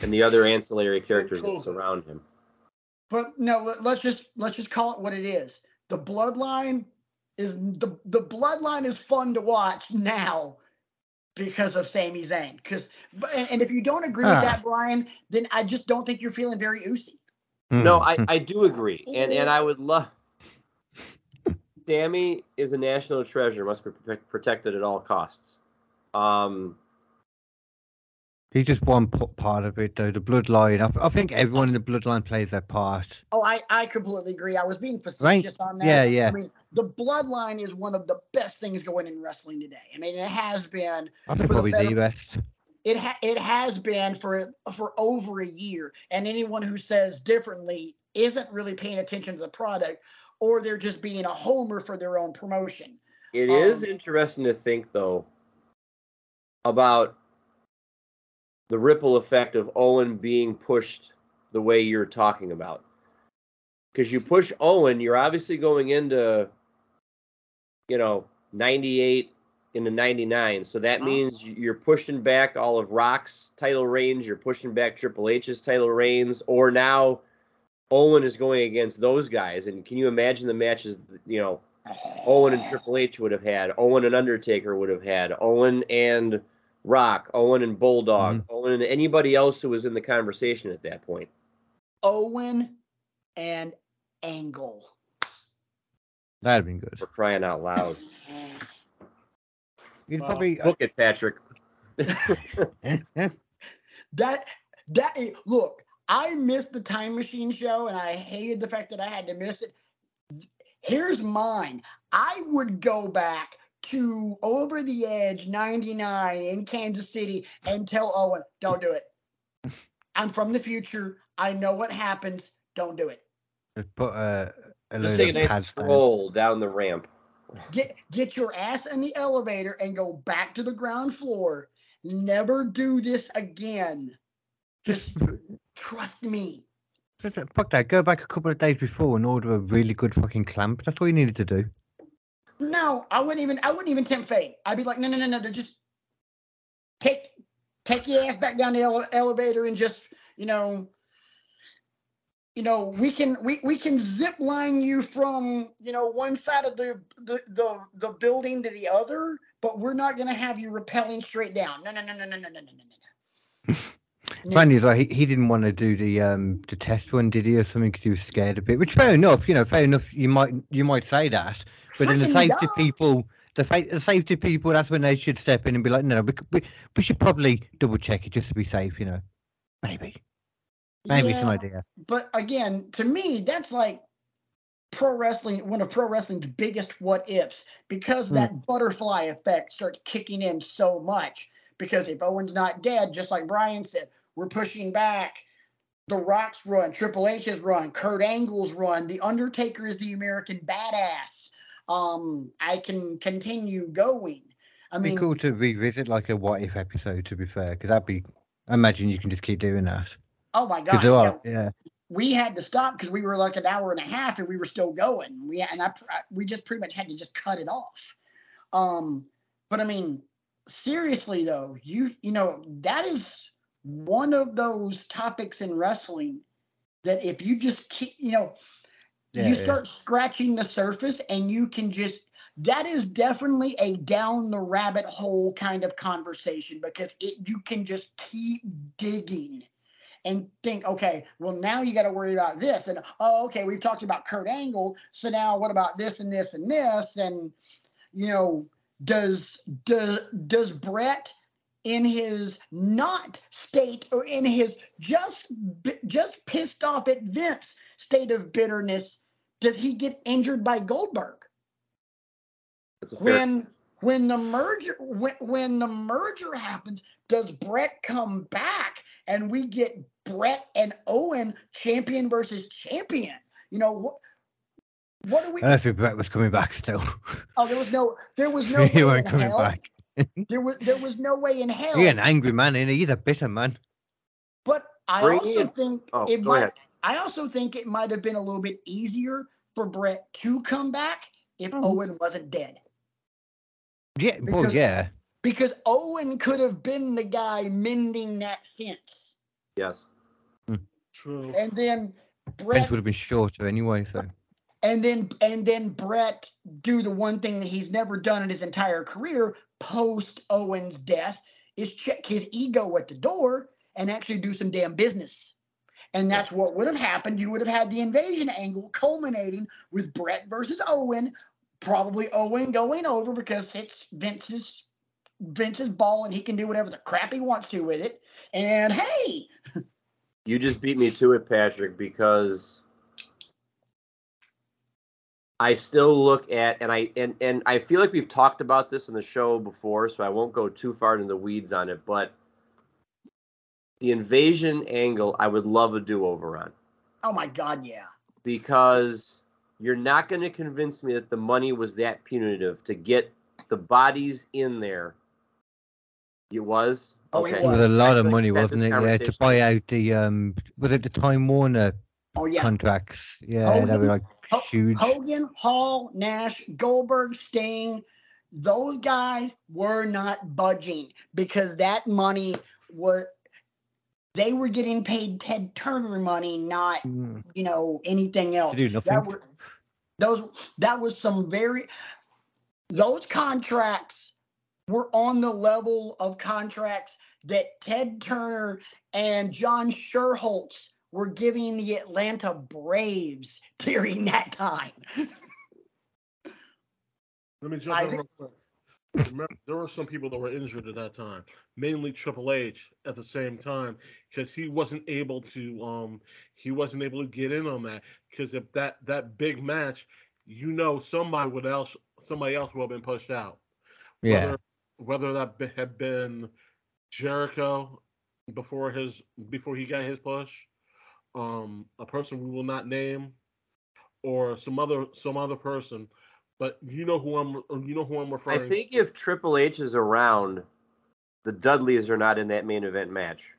B: and the other ancillary characters that surround him.
A: But no, let- let's just let's just call it what it is. The bloodline is the the bloodline is fun to watch now because of Sami Zayn. Because and, and if you don't agree
C: Ah.
A: with that, Brian, then I just don't think you're feeling very oozy.
B: No,
C: Mm.
B: I, I do agree, and and I would love. Sami is a national treasure, must be protect- protected at all costs. Um,
C: He's just one p- part of it, though. The bloodline. I, I think everyone in the bloodline plays their part.
A: Oh, I, I completely agree. I was being
C: Right.
A: facetious on that.
C: Yeah, yeah.
A: I mean, the bloodline is one of the best things going in wrestling today. I mean, it has been.
C: I think
A: For the
C: probably
A: better-
C: the best.
A: It ha- it has been for for over a year, and anyone who says differently isn't really paying attention to the product, or they're just being a homer for their own promotion.
B: It is
A: Um,
B: interesting to think though about the ripple effect of Owen being pushed the way you're talking about. Because you push Owen, you're obviously going into, you know, 98 into 99. So that means you're pushing back all of Rock's title reigns, you're pushing back Triple H's title reigns, or now Owen is going against those guys. And can you imagine the matches, you know, Owen and Triple H would have had, Owen and Undertaker would have had, Owen and Rock, Owen and Bulldog, Owen and anybody else who was in the conversation at that point.
A: Owen and Angle.
C: That'd have been good.
B: For crying out loud.
C: You'd
D: Wow.
C: probably. uh,
B: Book it, Patrick.
A: That that look, I missed the time machine show and I hated the fact that I had to miss it. Here's mine. I would go back to Over the Edge 99 in Kansas City and tell Owen, don't do it. I'm from the future. I know what happens. Don't do it.
C: Just put a, a
B: Just
C: load
B: take a
C: of
B: nice
C: pads down.
B: down the ramp.
A: Get get your ass in the elevator and go back to the ground floor. Never do this again.
C: Just
A: Trust me.
C: Uh, Fuck that. Go back a couple of days before and order a really good fucking clamp. That's all you needed to do.
A: No, I wouldn't even. I wouldn't even tempt fate. I'd be like, no, no, no, no. no, Just take take your ass back down the ele- elevator and just, you know, you know, we can we we can zip line you from you know one side of the the the, the building to the other, but we're not gonna have you rappelling straight down. No, no, no, no, no, no, no, no, no, no, No.
C: Funny as well, he, he didn't want to do the um the test one, did he, or something? Because he was scared a bit. Which fair enough, you know, fair enough. You might you might say that, but then the safety
A: yeah.
C: people, the, fa- the safety people, that's when they should step in and be like, no, we, we, we should probably double check it just to be safe, you know. Maybe, maybe it's an idea.
A: but again, to me, that's like pro wrestling, one of pro wrestling's biggest what ifs, because
C: Hmm.
A: that butterfly effect starts kicking in so much. Because if Owen's not dead, just like Brian said, we're pushing back. The Rock's run, Triple H's run, Kurt Angle's run, The Undertaker is the American badass. Um, I can continue going. I
C: It'd
A: mean,
C: be cool to revisit like a what if episode. To be fair, because that'd be. I imagine you can just keep doing that.
A: oh my god, you know,
C: yeah.
A: we had to stop because we were like an hour and a half and we were still going. We and I I- we just pretty much had to just cut it off. Um, but I mean, seriously though, you you know that is one of those topics in wrestling that if you just keep you know
C: Yeah,
A: you
C: yeah.
A: start scratching the surface and you can just that is definitely a down the rabbit hole kind of conversation because it you can just keep digging and think, okay, well now you got to worry about this, and oh, okay, we've talked about Kurt Angle, so now what about this and this and this, and you know, does does does Bret in his not state or in his just just pissed off at Vince state of bitterness, does he get injured by Goldberg?
B: That's a fair.
A: when when the merger when, when the merger happens does bret come back and we get bret and owen champion versus champion you know what what do we
C: I don't think Bret was coming back still.
A: oh there was no there was no
C: he weren't coming
A: hell.
C: back.
A: there was there was no way in hell
C: He's an angry man, and he's a bitter man.
A: but i
B: Bring
A: also
B: in-
A: think
B: Oh,
A: it might
B: ahead.
A: i also think it might have been a little bit easier for bret to come back if
C: Mhm.
A: owen wasn't dead
C: Yeah, well,
A: Because-
C: yeah.
A: because owen could have been the guy mending that fence
B: Yes.
D: True.
A: and then
C: Fence
A: Bret,
C: would have been shorter anyway, so.
A: and then and then Bret do the one thing that he's never done in his entire career post Owen's death is check his ego at the door and actually do some damn business. And that's what would have happened. You would have had the invasion angle culminating with Bret versus Owen, probably Owen going over because it's Vince's Vince's ball and He can do whatever the crap he wants to with it. And hey,
B: You just beat me to it, Patrick, because I still look at and I and and I feel like we've talked about this in the show before, so I won't go too far into the weeds on it, but the invasion angle I would love a do-over on
A: oh my God, yeah.
B: because you're not going to convince me that the money was that punitive to get the bodies in there. It was.
A: Oh, it
C: It
A: was.
C: was a lot of money, wasn't it? Yeah, to buy out the um, was it the Time Warner
A: Oh yeah.
C: contracts? Yeah, they were like huge.
A: Hogan, Hall, Nash, Goldberg, Sting, those guys were not budging because that money was they were getting paid Ted Turner money, not
C: Mm,
A: you know anything else.
C: To do
A: That were those that was some very those contracts were on the level of contracts that Ted Turner and John Schuerholz were giving the Atlanta Braves during that time.
D: Let me jump
A: Isaac?
D: in real quick. Remember, there were some people that were injured at that time, mainly Triple H at the same time, because he wasn't able to um he wasn't able to get in on that. Because if that that big match, you know somebody would else somebody else would have been pushed out.
C: Yeah,
D: Whether whether that be- had been Jericho before his before he got his push, um, a person we will not name, or some other some other person, but you know who I'm you know who I'm referring.
B: I
D: referring.
B: think if Triple H is around, the Dudleys are not in that main event match.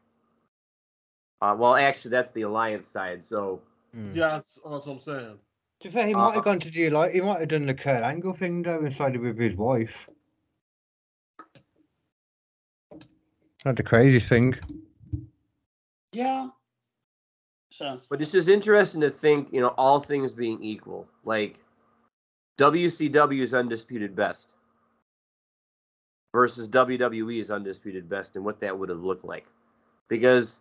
B: Uh, well, actually, that's the Alliance side. So
C: Mm.
D: Yeah, that's, that's what I'm saying.
C: To be fair, he
B: Uh,
C: might have gone to do like he might have done the Kurt Angle thing though, and sided with his wife. Not the craziest thing.
A: Yeah. So
B: But it's just interesting to think, you know, all things being equal, like WCW's undisputed best versus WWE's undisputed best, and what that would have looked like. Because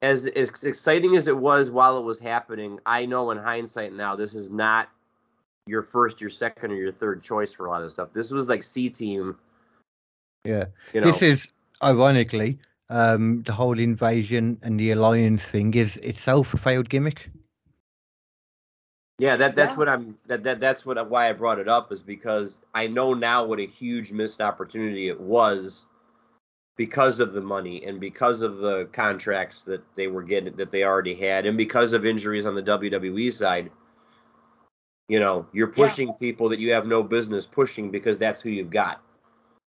B: as as exciting as it was while it was happening, I know in hindsight now this is not your first, your second, or your third choice for a lot of stuff. This was like C team.
C: Yeah.
B: You know,
C: This is ironically, um, the whole invasion and the alliance thing is itself a failed gimmick.
B: Yeah, that that's
A: Yeah.
B: what I'm that, that that's what why I brought it up is because I know now what a huge missed opportunity it was because of the money and because of the contracts that they were getting that they already had and because of injuries on the WWE side. You know, you're
A: Yeah.
B: pushing people that you have no business pushing because that's who you've got.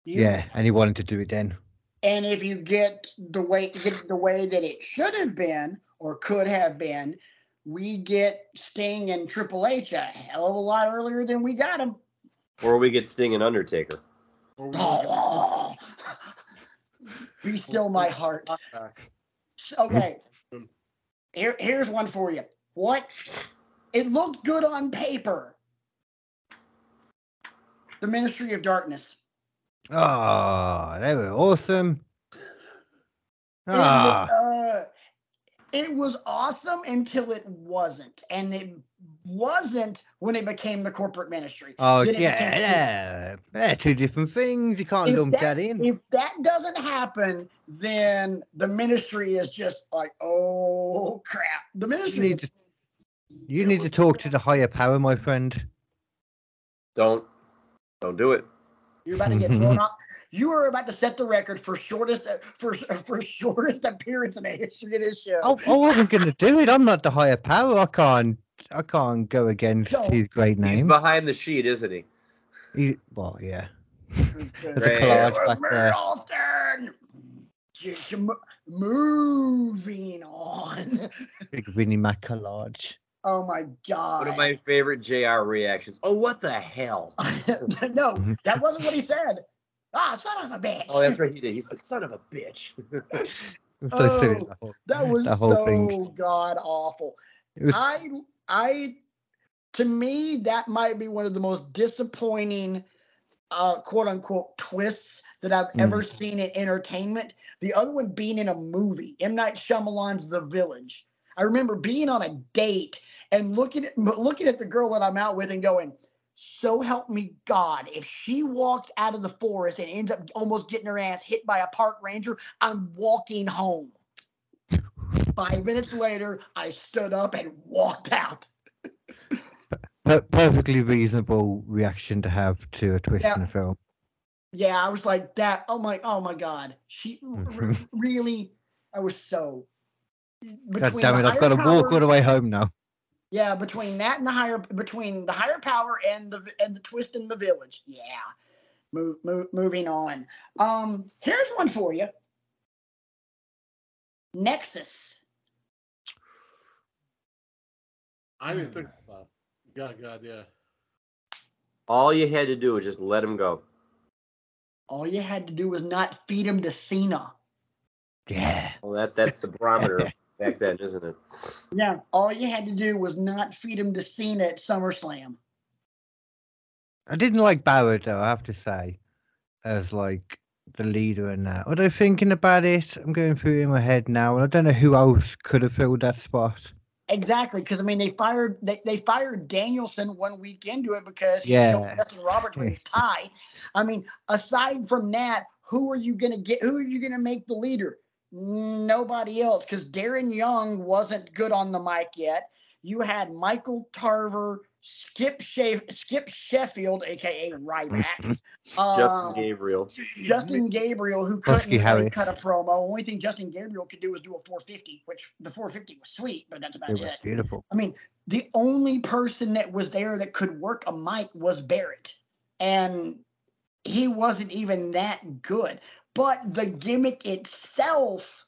C: Yeah, and he wanted to do it then.
A: And if you get the way get the way that it should have been or could have been, we get Sting and Triple H a hell of a lot earlier than we got them.
B: Or we get Sting and Undertaker.
D: We
A: Oh, be still my heart. Okay, here, here's one for you. What? It looked good on paper. The Ministry of Darkness.
C: Oh, they were awesome.
A: It was,
C: Ah,
A: uh, it was awesome until it wasn't, and it wasn't when it became the corporate ministry.
C: oh
A: it
C: yeah,
A: became-
C: yeah, they're two different things. You can't
A: If
C: lump
A: that-
C: that in.
A: If that doesn't happen, then the ministry is just like, oh crap. The
C: You
A: ministry.
C: need to, you need to talk to the higher power, my friend.
B: Don't don't do it.
A: You're about to get mm-hmm. thrown off. You are about to set the record for shortest for for shortest appearance in the history of this show.
C: Oh, oh I wasn't going to do it. I'm not the higher power. I can't. I can't go against
A: No.
C: his great name.
B: He's behind the sheet, isn't he?
C: He, well, yeah.
A: There's
C: a collage back there.
A: Just mo- moving on.
C: Big Vinnie Mac collage.
A: Oh my god.
B: One of my favorite JR reactions. Oh, what the hell?
A: no, that wasn't what he said. Ah, son of a bitch.
B: Oh, that's right. He did. He said, "Son of a bitch."
C: It was so silly,
A: Oh,
C: that
A: was
C: that
A: so
C: thing.
A: god awful.
C: Was
A: I I to me that might be one of the most disappointing uh quote unquote twists that I've
C: Mm.
A: ever seen in entertainment. The other one being in a movie, M Night Shyamalan's The Village. I remember being on a date and looking at looking at the girl that I'm out with and going, so help me God, if she walks out of the forest and ends up almost getting her ass hit by a park ranger, I'm walking home. Five minutes later, I stood up and walked out.
C: Per- perfectly reasonable reaction to have to a twist
A: Yeah.
C: in a film.
A: Yeah, I was like that. Oh my, oh my God. She r- r- really, I was so.
C: God damn it! I've got to
A: higher
C: walk all the way home now.
A: Yeah, between that and the higher, between the higher power and the and the twist in the village. Yeah, move, move, moving on. Um, here's one for you. Nexus.
D: I didn't think about. it. God, God, yeah.
B: All you had to do was just let him go.
A: All you had to do was not feed him to Cena.
C: Yeah.
B: Well, that that's the barometer back then, isn't it?
A: Yeah. All you had to do was not feed him to Cena at SummerSlam.
C: I didn't like Barrett though. I have to say, as like the leader in that. Although thinking about it, I'm going through it in my head now, and I don't know who else could have filled that spot.
A: Exactly, because I mean they fired they, they fired Danielson one week into it because he
C: Yeah.
A: killed Justin Roberts with his tie. I mean, aside from that, who are you gonna get? Who are you gonna make the leader? Nobody else, because Darren Young wasn't good on the mic yet. You had Michael Tarver, Skip Shef- Skip Sheffield, aka Ryback, uh,
B: Justin Gabriel.
A: Justin Gabriel, who couldn't really cut a promo. Only thing Justin Gabriel could do was do a 450, which the 450 was sweet, but that's about
C: It was
A: it.
C: beautiful.
A: I mean, the only person that was there that could work a mic was Barrett. And he wasn't even that good. But the gimmick itself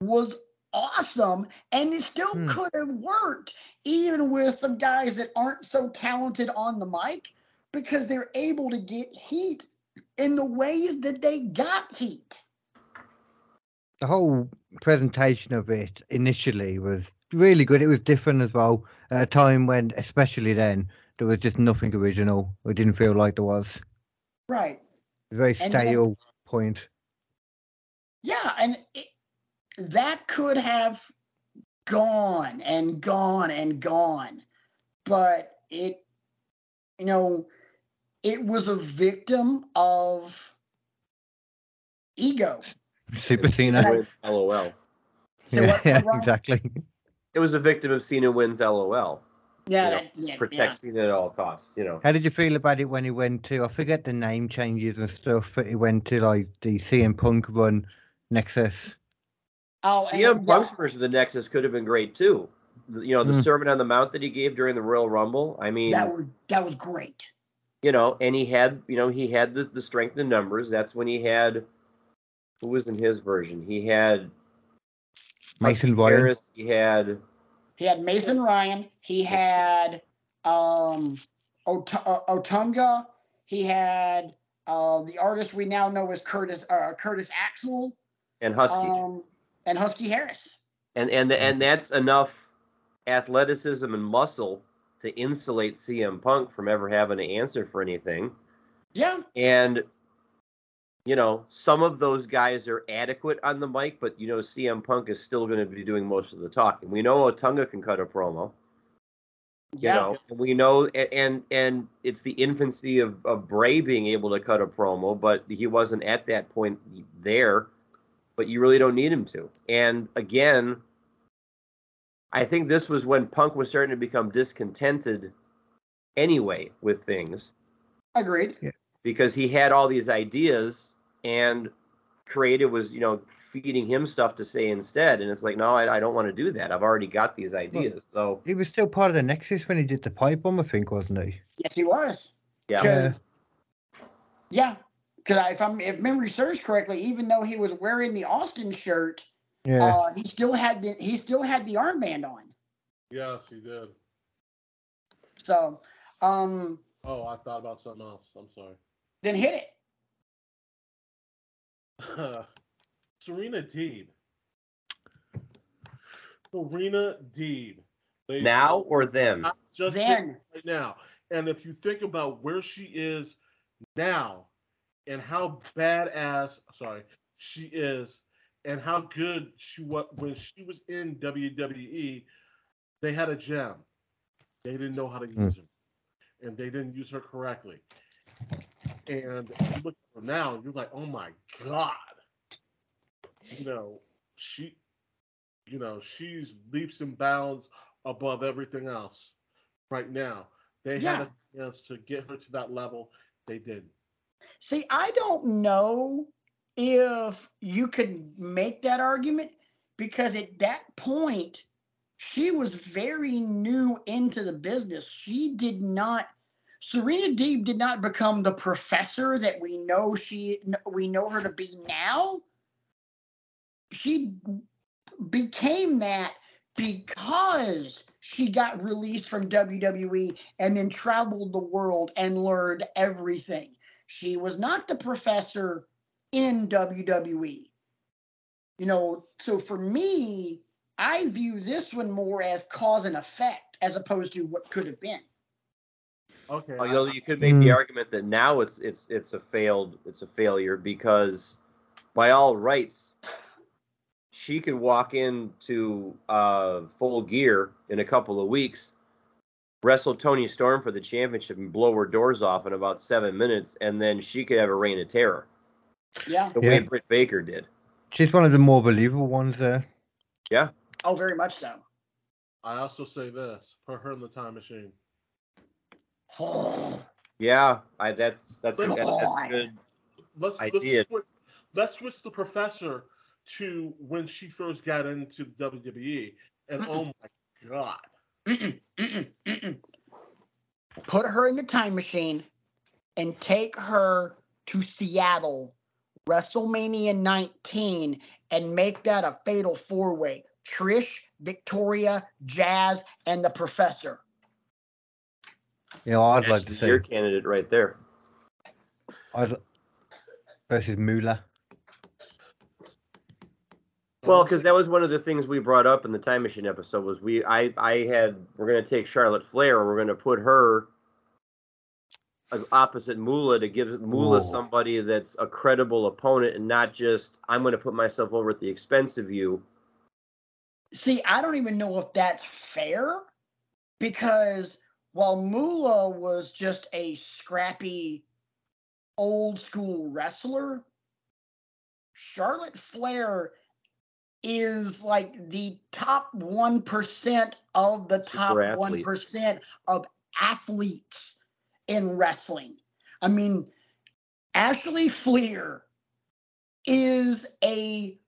A: was awesome and it still
C: Hmm.
A: could have worked, even with some guys that aren't so talented on the mic, because they're able to get heat in the ways that they got heat.
C: The whole presentation of it initially was really good. It was different as well at a time when, especially then, there was just nothing original. It didn't feel like there was.
A: Right.
C: Very
A: And
C: stale point.
A: Yeah, and it, that could have gone and gone and gone, but it, you know, it was a victim of ego.
C: Super Cena.
B: Wins LOL.
A: So
C: yeah,
A: what-
C: yeah, exactly.
B: It was a victim of Cena wins LOL.
A: Yeah,
B: you know,
A: that- yeah,
B: protect
A: yeah.
B: Cena at all costs. You know.
C: How did you feel about it when he went to? I forget the name changes and stuff, but he went to like the CM Punk run Nexus.
A: Oh, and
B: CM
A: then-
B: Punk's version of the Nexus could have been great too. You know, the
C: Hmm.
B: Sermon on the Mount that he gave during the Royal Rumble. I mean,
A: that was that was great.
B: you know, and he had, you know, he had the, the strength in numbers. That's when he had, who was in his version? He had
C: Mason
B: Husky
C: Ryan.
B: Harris, He had,
A: He had Mason Ryan. He had um Ot- uh, Otunga. He had uh the artist we now know as Curtis uh, Curtis Axel.
B: and Husky.
A: Um, and Husky Harris.
B: and and and that's enough athleticism and muscle to insulate CM Punk from ever having to answer for anything.
A: Yeah,
B: And you know, some of those guys are adequate on the mic, but you know, CM Punk is still going to be doing most of the talking. We know Otunga can cut a promo. You
A: yeah.
B: know, and we know, and and it's the infancy of of Bray being able to cut a promo, but he wasn't at that point there. But you really don't need him to. And again, I think this was when Punk was starting to become discontented, anyway, with things
A: Agreed. Yeah.
B: because he had all these ideas and creative was you know feeding him stuff to say instead and it's like no i, I don't want to do that i've already got these ideas so
C: He was still part of the Nexus when he did the pipe bomb, I think, wasn't he?
A: Yes, he was.
B: yeah
A: Because yeah, because if I'm if memory serves correctly, even though he was wearing the Austin shirt,
C: Yeah.
A: uh, he still had the he still had the armband on.
D: Yes, he did.
A: So, um,
D: Oh, I thought about something else. I'm sorry.
A: then hit it.
D: Serena Deeb. Serena Deeb. Ladies
B: now
D: gentlemen,
B: or then
D: just
A: Then
D: right now. And if you think about where she is now and how badass, sorry, she is and how good she was when she was in WWE, they had a gem. They didn't know how to
C: Hmm.
D: use her. and they didn't use her correctly. And look now, you're like, oh my god, you know, she, you know, she's leaps and bounds above everything else right now. They
A: Yeah.
D: had a chance to get her to that level. They didn't.
A: See, I don't know if you could make that argument because at that point, she was very new into the business. She did not, Serena Deeb did not become the professor that we know she we know her to be now. She became that because she got released from WWE and then traveled the world and learned everything. She was not the professor in WWE. You know, so for me, I view this one more as cause and effect as opposed to what could have been.
D: Okay.
B: Although
D: I-
B: you could make the
C: Mm.
B: argument that now it's it's it's a failed it's a failure because by all rights she could walk into uh, full gear in a couple of weeks, wrestle Toni Storm for the championship and blow her doors off in about seven minutes, and then she could have a reign of terror
A: Yeah.
B: the way Britt Baker did.
C: She's one of the more believable ones there.
B: Yeah,
A: Oh, very much so.
D: I also say this: put her in the time machine.
A: Oh,
B: yeah. I that's that's that's,
A: God.
B: that's good.
D: Let's
B: I
D: let's switch, let's switch the professor to when she first got into the WWE, and
A: Mm-mm.
D: oh my god,
A: mm-mm, mm-mm, mm-mm. Put her in the time machine and take her to Seattle, WrestleMania 19, and make that a fatal four way. Trish, Victoria, Jazz, and the Professor.
C: You know, I'd like to
B: That's
C: see
B: your candidate right there.
C: I'd, versus Moolah.
B: Well, because that was one of the things we brought up in the time machine episode was we I I had we're gonna take Charlotte Flair and we're gonna put her as opposite Moolah to give Moolah
C: Ooh.
B: somebody that's a credible opponent and not just I'm gonna put myself over at the expense of you.
A: See, I don't even know if that's fair because while Moolah was just a scrappy old school wrestler, Charlotte Flair is like the top 1% of the top 1% of athletes in wrestling. I mean, Ashley Fliehr is a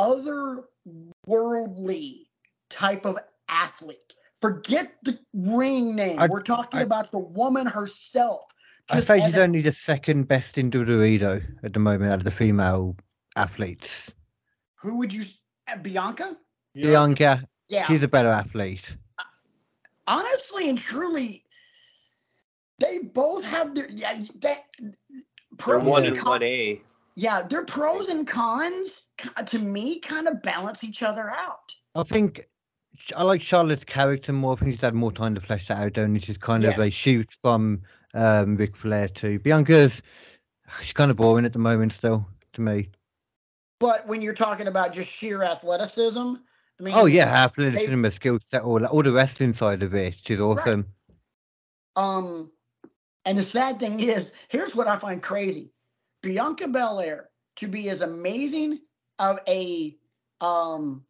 A: otherworldly type of athlete. Forget the ring name.
C: I-
A: We're talking
C: I-
A: about the woman herself.
C: I
A: Just
C: say
A: as
C: she's
A: a-
C: only the second best in WWE though at the moment out of the female athletes.
A: who would you? uh, Bianca?
D: Yeah,
C: Bianca,
A: Yeah.
C: she's a better athlete.
A: honestly and truly, they both have their yeah. That
B: They're
A: pros
B: one
A: and
B: and one A.
A: Yeah, their pros and cons to me kind of balance each other out.
C: I think sh- I like Charlotte's character more. I think she's had more time to flesh that out, and she's kind of a
A: Yes.
C: shoot from um, Ric Flair to Bianca's she's kind of boring at the moment still to me.
A: But when you're talking about just sheer athleticism, I mean,
C: Oh yeah, athleticism, a skill set, all all the wrestling side of it. She's awesome.
A: Um, and the sad thing is, here's what I find crazy: Bianca Belair to be as amazing of a um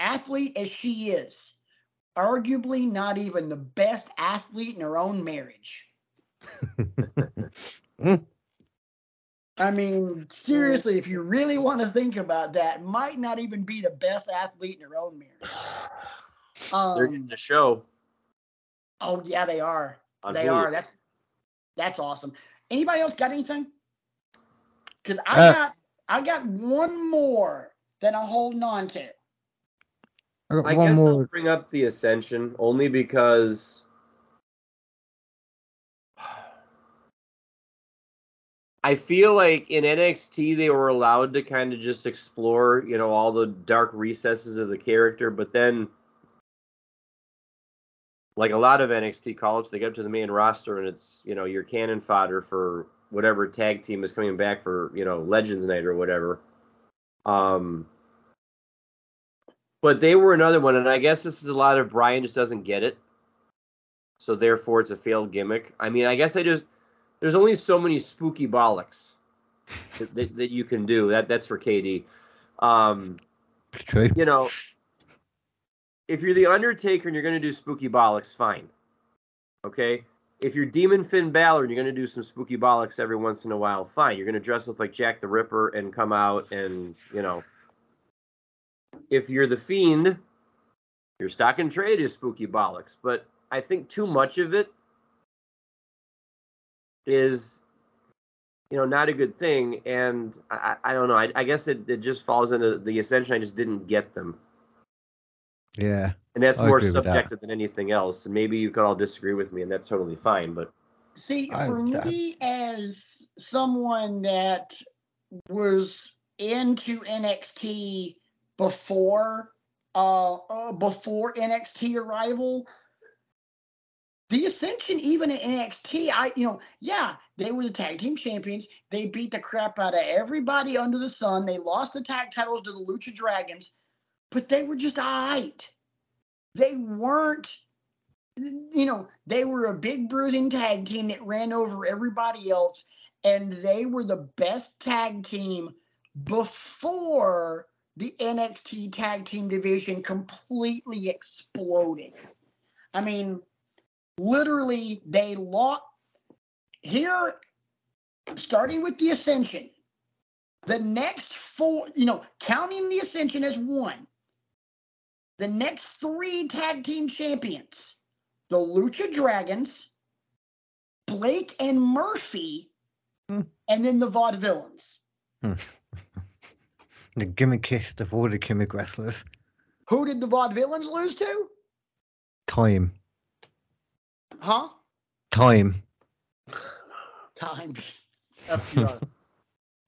A: athlete as she is, arguably not even the best athlete in her own marriage. I mean, seriously, if you really want to think about that, might not even be the best athlete in her own marriage.
B: They're getting
A: Um,
B: the show.
A: oh yeah, they are.
B: On
A: they
B: Hulu.
A: are. That's that's awesome. Anybody else got anything? Because I
C: Uh,
A: got I got one more that I'm holding on to.
C: I got
B: I
C: one
B: guess I'll bring up the Ascension only because I feel like in NXT they were allowed to kind of just explore, you know, all the dark recesses of the character, but then like a lot of NXT call-ups, they get up to the main roster and it's, you know, your cannon fodder for whatever tag team is coming back for, you know, Legends Night or whatever. Um but they were another one, and I guess this is a lot of Brian just doesn't get it. so therefore it's a failed gimmick. I mean, I guess I just there's only so many spooky bollocks that, that, that you can do. That that's for KD. Um,
C: true.
B: you know, if you're the Undertaker and you're going to do spooky bollocks, fine. Okay. If you're Demon Finn Balor and you're going to do some spooky bollocks every once in a while, fine. You're going to dress up like Jack the Ripper and come out and, you know. If you're the Fiend, your stock and trade is spooky bollocks. But I think too much of it is, you know, not a good thing. And I, I I don't know. I, I guess it, it just falls into the ascension. I just didn't get them.
C: Yeah.
B: And that's
C: I
B: more
C: agree with that.
B: subjective than anything else. And maybe you could all disagree with me, and that's totally fine. But
A: See,
C: I-
A: for
C: I-
A: me, as someone that was into NXT before, uh, uh before NXT arrival, the Ascension, even in NXT, I, you know, yeah, they were the tag team champions. They beat the crap out of everybody under the sun. They lost the tag titles to the Lucha Dragons, but they were just all right. They weren't you know, they were a big bruising tag team that ran over everybody else, and they were the best tag team before the NXT tag team division completely exploded. I mean, literally, they lost here, starting with the Ascension. The next four, you know, counting the Ascension as one, the next three tag team champions the Lucha Dragons, Blake and Murphy,
C: Hmm.
A: and then the Vaudevillains.
C: The gimmickist of all the gimmick wrestlers.
A: Who did the Vaudevillains lose to?
C: Time.
A: Huh?
C: Time.
A: Time.
D: FTR.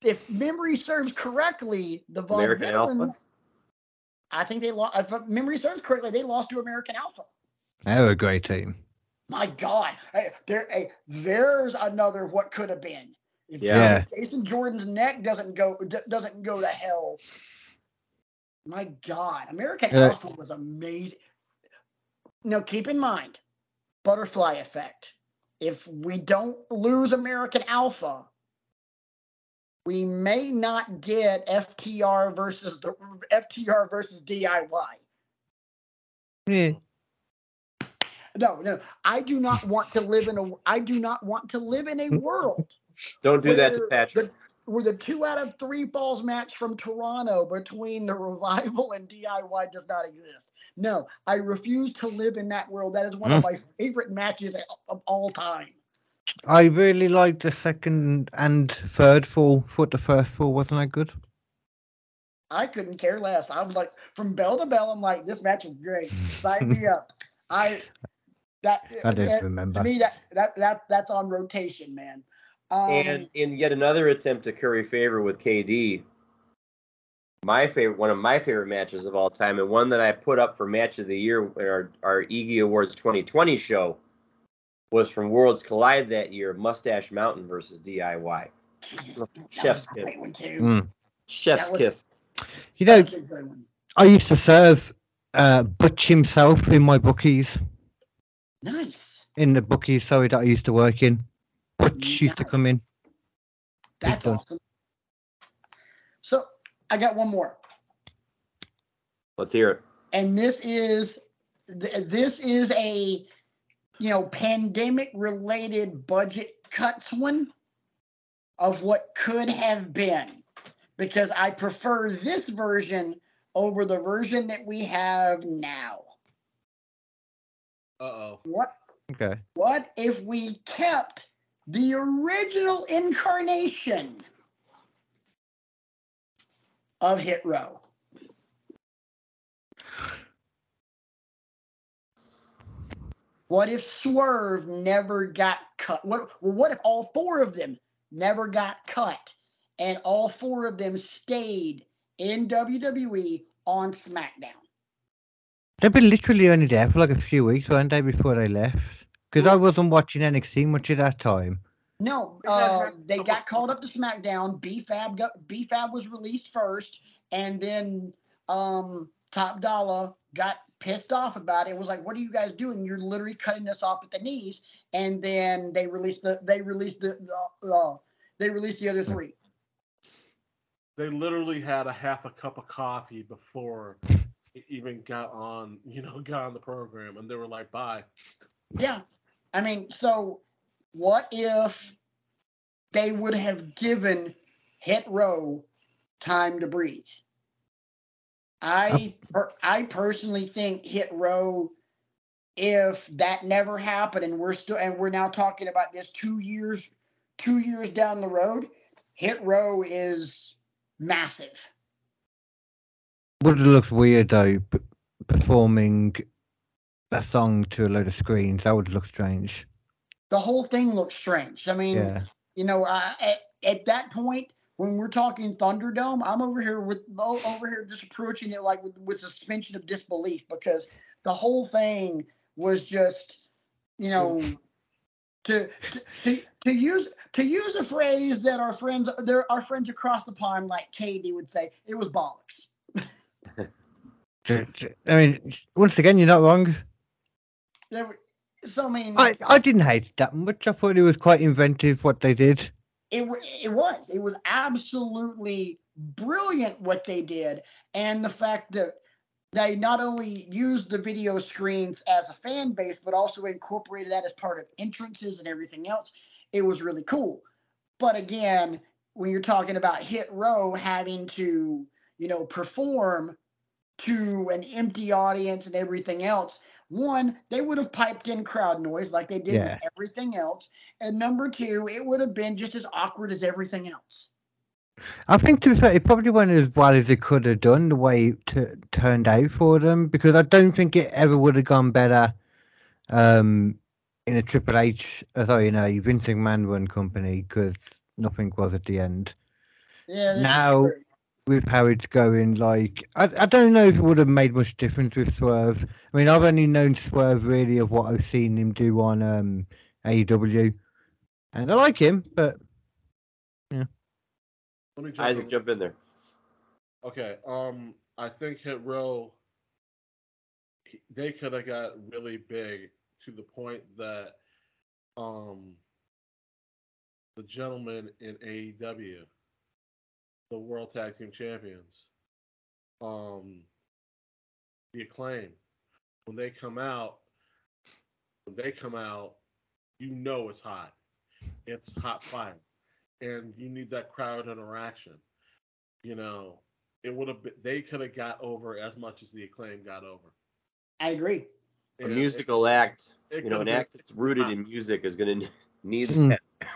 A: If memory serves correctly, the
B: American Alpha.
A: Vaudevillains, I think they lost. If memory serves correctly, they lost to American Alpha.
C: They were a great team.
A: My God, hey, there, hey, there's another what could have been. If
B: Yeah.
C: Yeah.
A: Jason Jordan's neck doesn't go d- doesn't go to hell. My God, American
C: Uh,
A: Alpha was amazing. Now keep in mind, butterfly effect. If we don't lose American Alpha, we may not get FTR versus the FTR versus DIY.
C: Yeah.
A: No, no, I do not want to live in a. I do not want to live in a world
B: don't do that to
A: Where
B: Patrick.
A: where the two out of three falls match from Toronto between the revival and DIY does not exist. No, I refuse to live in that world. That is one of hmm. my favorite matches of all time.
C: I really liked the second and third fall. Thought the first fall wasn't that good.
A: I couldn't care less. I was like, from bell to bell, I'm like, this match is great. Sign me up. I that
C: I don't remember.
A: to me that that that that's on rotation, man. Um,
B: and in yet another attempt to curry favor with KD, my favorite, one of my favorite matches of all time, and one that I put up for match of the year in our our Iggy Awards 2020 show, was from Worlds Collide that year, Mustache Mountain versus DIY.
A: that
B: Chef's
A: was a great
B: kiss.
C: Mm.
B: Chef's
A: was-
B: kiss.
C: You know,
A: That was a good one.
C: I used to serve uh, Butch himself in my bookies,
A: Nice.
C: in the bookies, sorry, that I used to work in. Butch used to come in.
A: That's awesome. So I got one more,
B: Let's hear it.
A: and this is th- this is a you know pandemic related budget cuts one of what could have been because I prefer this version over the version that we have now.
D: Uh oh.
A: What
C: Okay.
A: what if we kept the original incarnation of Hit Row? What if Swerve never got cut? What what if all four of them never got cut and all four of them stayed in WWE on SmackDown?
C: They've been literally only there for like a few weeks, weren't they, before they left? Because I wasn't watching NXT much at that time.
A: No,
D: They
A: uh, they got called up to SmackDown. B Fab got B Fab was released first, and then um, Top Dollar got pissed off about it. Was like, "What are you guys doing? You're literally cutting us off at the knees." And then they released the they released the, the uh, they released the other three.
D: They literally had a half a cup of coffee before it even got on, you know, got on the program, and they were like, "Bye."
A: Yeah, I mean, so what if they would have given Hit Row time to breathe? I per- I personally think Hit Row, if that never happened, and we're still and we're now talking about this two years, two years down the road, Hit Row is massive.
C: Would have looked weird though, performing a song to a load of screens. That would look strange.
A: The whole thing looks strange. I mean,
C: Yeah.
A: you know, uh, at, at that point, when we're talking Thunderdome, I'm over here with over here just approaching it like with, with suspension of disbelief because the whole thing was just, you know, to to, to, to use to use a phrase that our friends there our friends across the pond like Katie would say, it was bollocks.
C: I mean, once again, you're not wrong.
A: There, were- so I mean,
C: I, I didn't hate it that much. I thought it was quite inventive what they did.
A: it it was it was absolutely brilliant what they did and the fact that they not only used the video screens as a fan base but also incorporated that as part of entrances and everything else it was really cool but again when you're talking about hit row having to you know perform to an empty audience and everything else one they would have piped in crowd noise like they did
C: Yeah.
A: with everything else and number two, it would have been just as awkward as everything else.
C: I think to be fair, it probably went as well as it could have done the way it t- turned out for them because I don't think it ever would have gone better um, in a Triple H, uh, sorry, in a Vince McMahon run company because nothing was at the end.
A: Yeah.
C: Now-
A: true.
C: With how it's going, like I, I don't know if it would have made much difference with Swerve. I mean, I've only known Swerve really of what I've seen him do on um, AEW, and I like him, but yeah.
D: Let me jump
B: Isaac,
D: in.
B: jump in there.
D: Okay. Um, I think Hit Row. They could have got really big to the point that, um, the gentleman in AEW, the World Tag Team Champions, um, the acclaim, when they come out, when they come out, you know it's hot. It's hot fire, and you need that crowd interaction you know, it would have been they could have got over as much as the acclaim got over.
A: I agree.
B: A
D: And it-
B: musical act,
D: it
B: you know, an
D: been-
B: act that's rooted in music is going to need
C: Mm.
B: that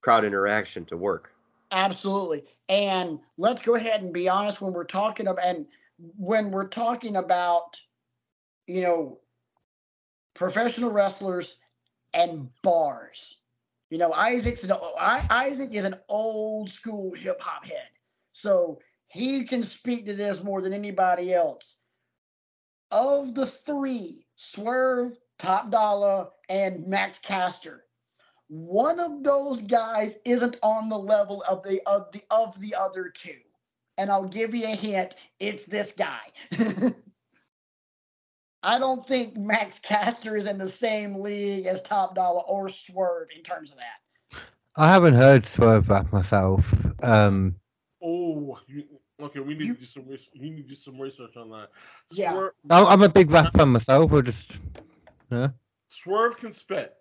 B: crowd interaction to work.
A: Absolutely. And let's go ahead and be honest when we're talking about and when we're talking about, you know, professional wrestlers and bars. You know, Isaac's an, I, Isaac is an old school hip hop head. So he can speak to this more than anybody else. Of the three, Swerve, Top Dolla, and Max Caster, one of those guys isn't on the level of the of the of the other two. And I'll give you a hint, it's this guy. I don't think Max Caster is in the same league as Top Dolla or Swerve in terms of that.
C: I haven't heard Swerve rap myself. Um,
D: Oh, you, okay. We need
A: You-
D: to do some. res- You need to do some research on that.
A: Yeah.
D: Swerve,
C: I'm I'm a big rap fan myself. I just yeah.
D: Swerve can spit.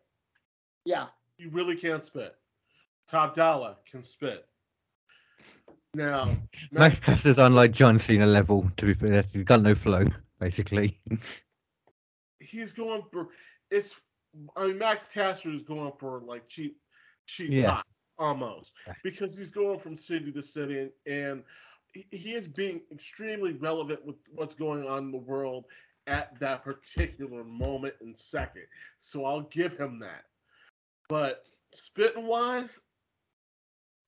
A: Yeah.
D: You really can't spit. Top Dolla can spit. Now,
C: Max Caster's on like John Cena level. To be fair, he's got no flow basically.
D: he's going for it's. I mean, Max Caster is going for like cheap, cheap
C: Yeah.
D: almost because he's going from city to city and, and he- he is being extremely relevant with what's going on in the world at that particular moment and second. So I'll give him that. But spitting wise,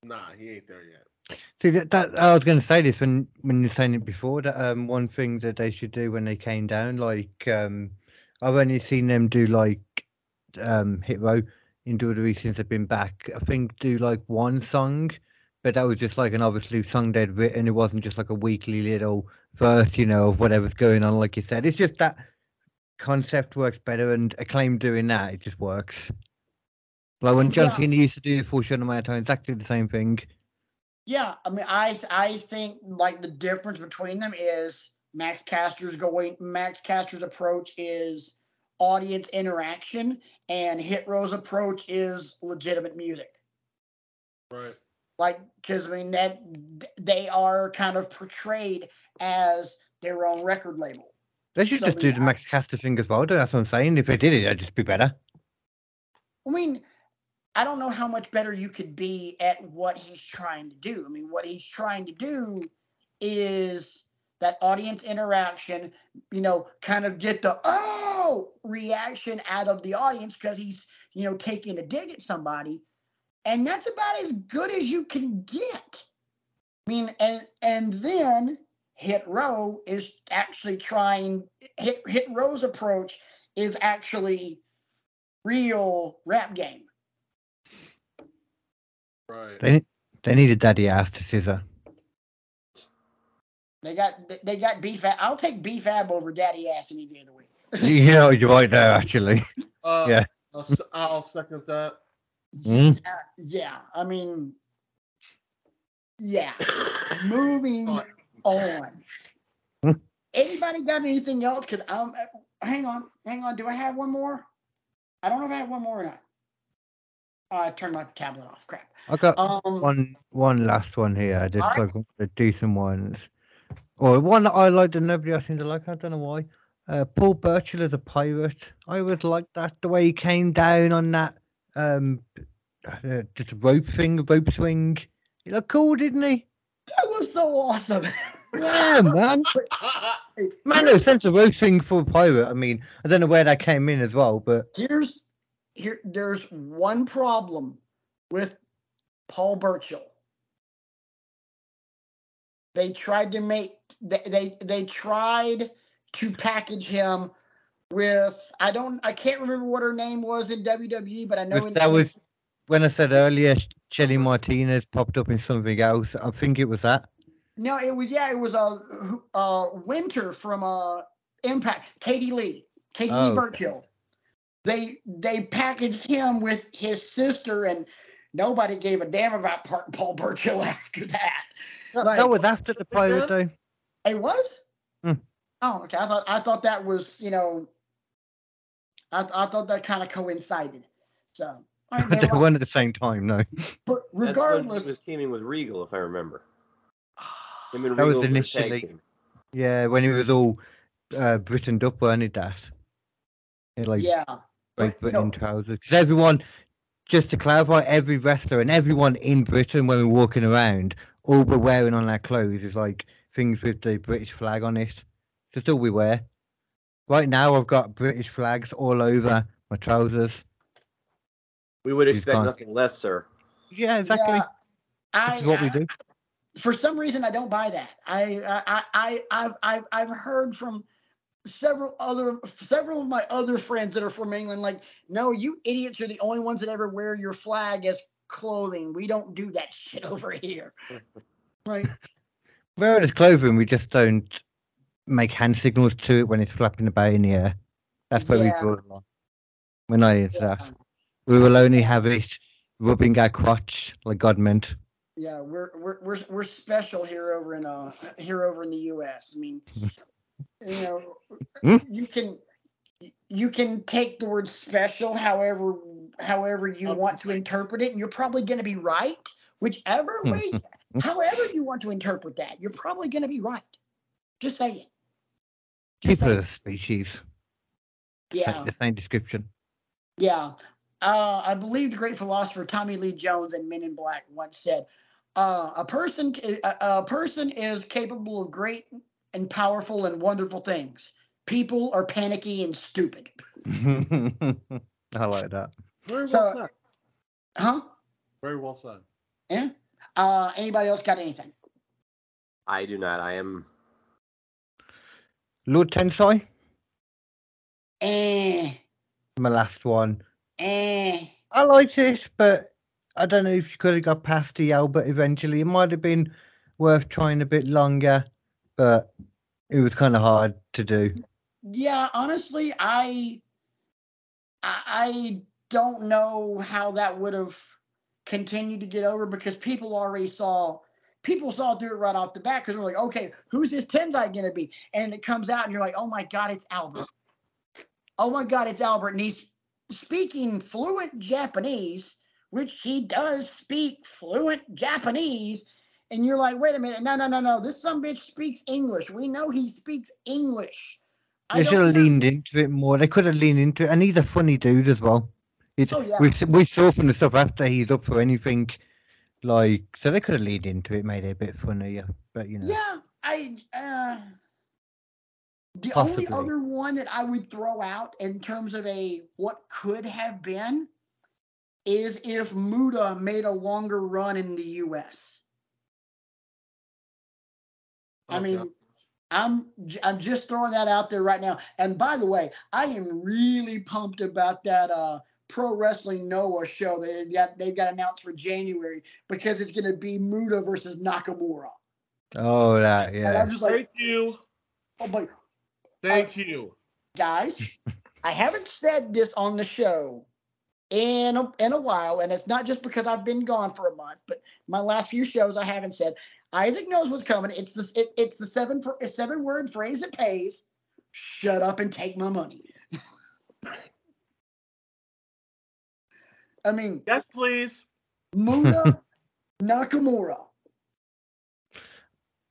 D: nah, he ain't there yet.
C: See that, that I was going to say this when when you were saying it before. That um one thing that they should do when they came down, like um I've only seen them do like um hit row in WWE since they've been back. I think do like one song, but that was just like an obviously song they'd written. It wasn't just like a weekly little verse, you know, of whatever's going on. Like you said, it's just that concept works better, and acclaim doing that, it just works. Like when John
A: Yeah.
C: Cena used to do it for short amount of time, exactly the same thing.
A: Yeah, I mean, I I think like the difference between them is Max Caster's going. Max Caster's approach is audience interaction, and Hit Row's approach is legitimate music.
D: Right.
A: Like, because I mean that they are kind of portrayed as their own record label.
C: They should
A: So,
C: just
A: I
C: do the Max Caster thing as well. though, That's what I'm saying. If they did it, it'd just be better.
A: I mean, I don't know how much better you could be at what he's trying to do. I mean, what he's trying to do is that audience interaction, you know, kind of get the oh reaction out of the audience because he's, you know, taking a dig at somebody. And that's about as good as you can get. I mean, and and then Hit Row is actually trying Hit Hit Row's approach is actually real rap game.
D: Right.
C: They they needed daddy ass to scissor.
A: They got they got beef. I'll take B-Fab over daddy ass any day of the week.
C: you know, you're right there, actually.
D: Uh,
C: Yeah.
D: I'll, s- I'll second that.
C: Mm.
A: Yeah, yeah. I mean, yeah. Moving on.
C: Hmm.
A: Anybody got anything else? Cause I'm. Hang on, hang on. Do I have one more? I don't know if I have one more or not. I turned my tablet off. Crap.
C: I got
A: Um.
C: one one last one here. Just
A: Alright.
C: like the decent ones. Or one that I liked and nobody else seemed to like. I don't know why. Uh, Paul Burchill as a pirate. I always liked that the way he came down on that um uh, just rope thing, rope swing. He looked cool, didn't he?
A: That was so awesome.
C: Yeah, man. Man, no sense of rope swing for a pirate. I mean, I don't know where that came in as well, but
A: here's here there's one problem with Paul Burchill. They tried to make they they, they tried to package him with I don't I can't remember what her name was in WWE, but I know in,
C: that was- when I said earlier, Shelly Martinez popped up in something else. I think it was that.
A: no, it was yeah, it was a uh, uh, Winter from uh Impact, Katie Lea, Katie
C: Oh, Lea.
A: Burchill. They they packaged him with his sister, and nobody gave a damn about Pa- Paul Burchill after that.
C: That,
A: Like-
C: that was after the pirate, though.
A: It was.
C: Hmm.
A: Oh, okay. I thought I thought that was you know. I I thought that kind of coincided. So, all right,
C: they weren't at the same time, no.
A: but regardless,
B: he was teaming with Regal, if I remember. Him and
C: That was
B: Regal were a tag
C: initially-
B: team.
C: Yeah, when he was all uh, Britained up, weren't he, that? Like
A: yeah,
C: Great
A: but no.
C: Britain trousers. Because everyone, just to clarify, every wrestler and everyone in Britain, when we're walking around, all we're wearing on our clothes is like things with the British flag on it. So still we wear. Right now, I've got British flags all over my trousers.
B: We would expect nothing less, sir.
C: Yeah, exactly.
A: yeah. I,
C: is what we
A: I-
C: do.
A: for some reason I don't buy that. I I I I've I've I've heard from several other several of my other friends that are from England like no you idiots are the only ones that ever wear your flag as clothing we don't do that shit over here right
C: Wearing as clothing, we just don't make hand signals to it when it's flapping about in the air. That's where
A: Yeah.
C: we draw the line. We're not into
A: yeah,
C: that. We will only have it rubbing our crotch like God meant.
A: yeah we're we're we're we're special here over in uh here over in the US I mean you know
C: Hmm?
A: you can you can take the word special however however you want to interpret it and you're probably going to be right whichever way however you want to interpret that you're probably going to be right. Just say it Just
C: People
A: say
C: are the species. Sa-
A: yeah.
C: The same description.
A: yeah. Uh, i believe the great philosopher tommy lee jones in men in black once said uh, a person a, a person is capable of great and powerful and wonderful things people are panicky and stupid
C: I like that.
D: Very well
A: So-
D: said.
A: huh
D: Very well said.
A: Yeah. Uh, anybody else got anything?
B: I do not. I am.
C: Lord Tensai,
A: Eh,
C: my last one.
A: eh.
C: I like this, but I don't know if you could have got past the Albert eventually. It might have been worth trying a bit longer, but it was kind of hard to do.
A: Yeah, honestly, I I don't know how that would have continued to get over because people already saw people saw through it right off the bat because they're like, okay, who's this Tensai gonna be? And it comes out and you're like, oh my god, it's Albert. Oh my god, it's Albert, and he's speaking fluent Japanese, which he does speak fluent Japanese. And you're like, wait a minute, no, no, no, no. This some bitch speaks English. We know he speaks English. I
C: They should have leaned into it more. They could have leaned into it, and he's a funny dude as well. It's,
A: Oh, yeah.
C: we we saw from the stuff after he's up for anything, like so they could have leaned into it, made it a bit funnier. But you know,
A: Yeah, I uh the only other one that I would throw out in terms of a what could have been is if Muta made a longer run in the US. I
D: Okay.
A: mean, I'm I'm just throwing that out there right now. And by the way, I am really pumped about that uh Pro Wrestling Noah show that they've got they've got announced for January because it's going to be Muta versus Nakamura.
C: oh that
A: And
C: yeah.
A: I'm just like,
D: Thank you.
A: oh my
D: Thank you.
A: guys, I haven't said this on the show in a, in a while, and it's not just because I've been gone for a month, but my last few shows I haven't said. Isaac knows what's coming. It's the it, it's the seven fr- seven word phrase that pays. Shut up and take my money. I mean,
D: Yes, please.
A: Muta Nakamura.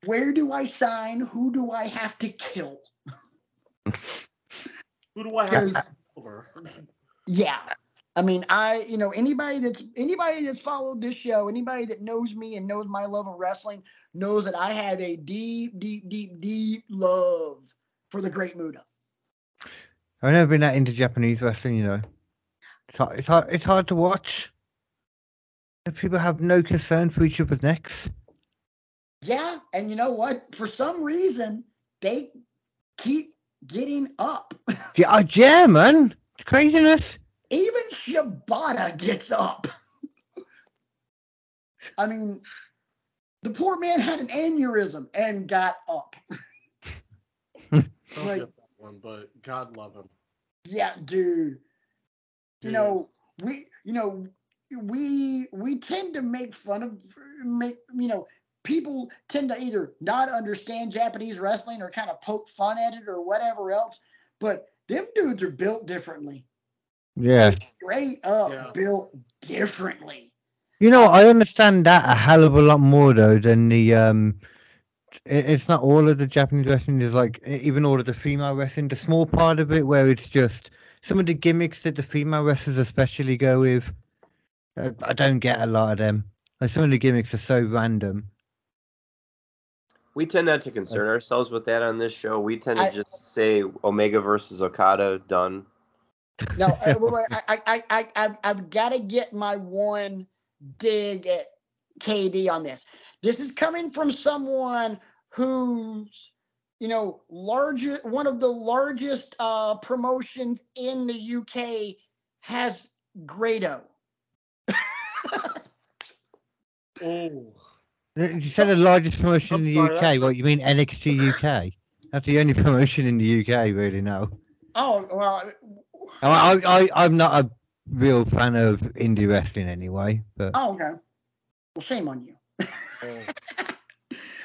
A: Where do I sign? Who do I have to kill?
D: Who do I have
A: Because
D: over?
A: Yeah. I mean, I, you know, anybody that's anybody that's followed this show, anybody that knows me and knows my love of wrestling knows that I have a deep, deep, deep, deep love for the great Muta.
C: I've never been that into Japanese wrestling, you know. It's hard, it's hard, it's hard to watch. People have no concern for each other's necks.
A: Yeah, and you know what? For some reason, they keep getting up.
C: Yeah, uh, yeah, man. It's craziness.
A: Even Shibata gets up. I mean, the poor man had an aneurysm and got up.
D: Don't
A: Like-
D: get that one, but God love him.
A: Yeah, dude. You
D: Dude.
A: know, we you know, we we tend to make fun of make you know, people tend to either not understand Japanese wrestling or kind of poke fun at it or whatever else. But them dudes are built differently.
C: Yeah.
A: Straight up
D: Yeah.
A: built differently.
C: You know, I understand that a hell of a lot more though than the um. it- It's not all of the Japanese wrestling. is like even all of the female wrestling. The small part of it where it's just some of the gimmicks that the female wrestlers especially go with. uh, I don't get a lot of them. Like some of the gimmicks are so random.
B: We tend not to concern ourselves with that on this show. We tend to
A: I-
B: just say Omega versus Okada done.
A: No, uh, wait, wait, I, I, I, I've, I've got to get my one dig at KD on this. This is coming from someone who's, you know, larger, one of the largest uh, promotions in the UK has Grado.
D: Oh,
C: You said the largest promotion
D: I'm
C: in the
D: sorry,
C: UK.
D: that's-
C: What you mean NXT UK? That's the only promotion in the UK, really. Now,
A: Oh well,
C: I, I, I I'm not a real fan of indie wrestling anyway. But
A: oh okay. Well, shame on you.
D: oh.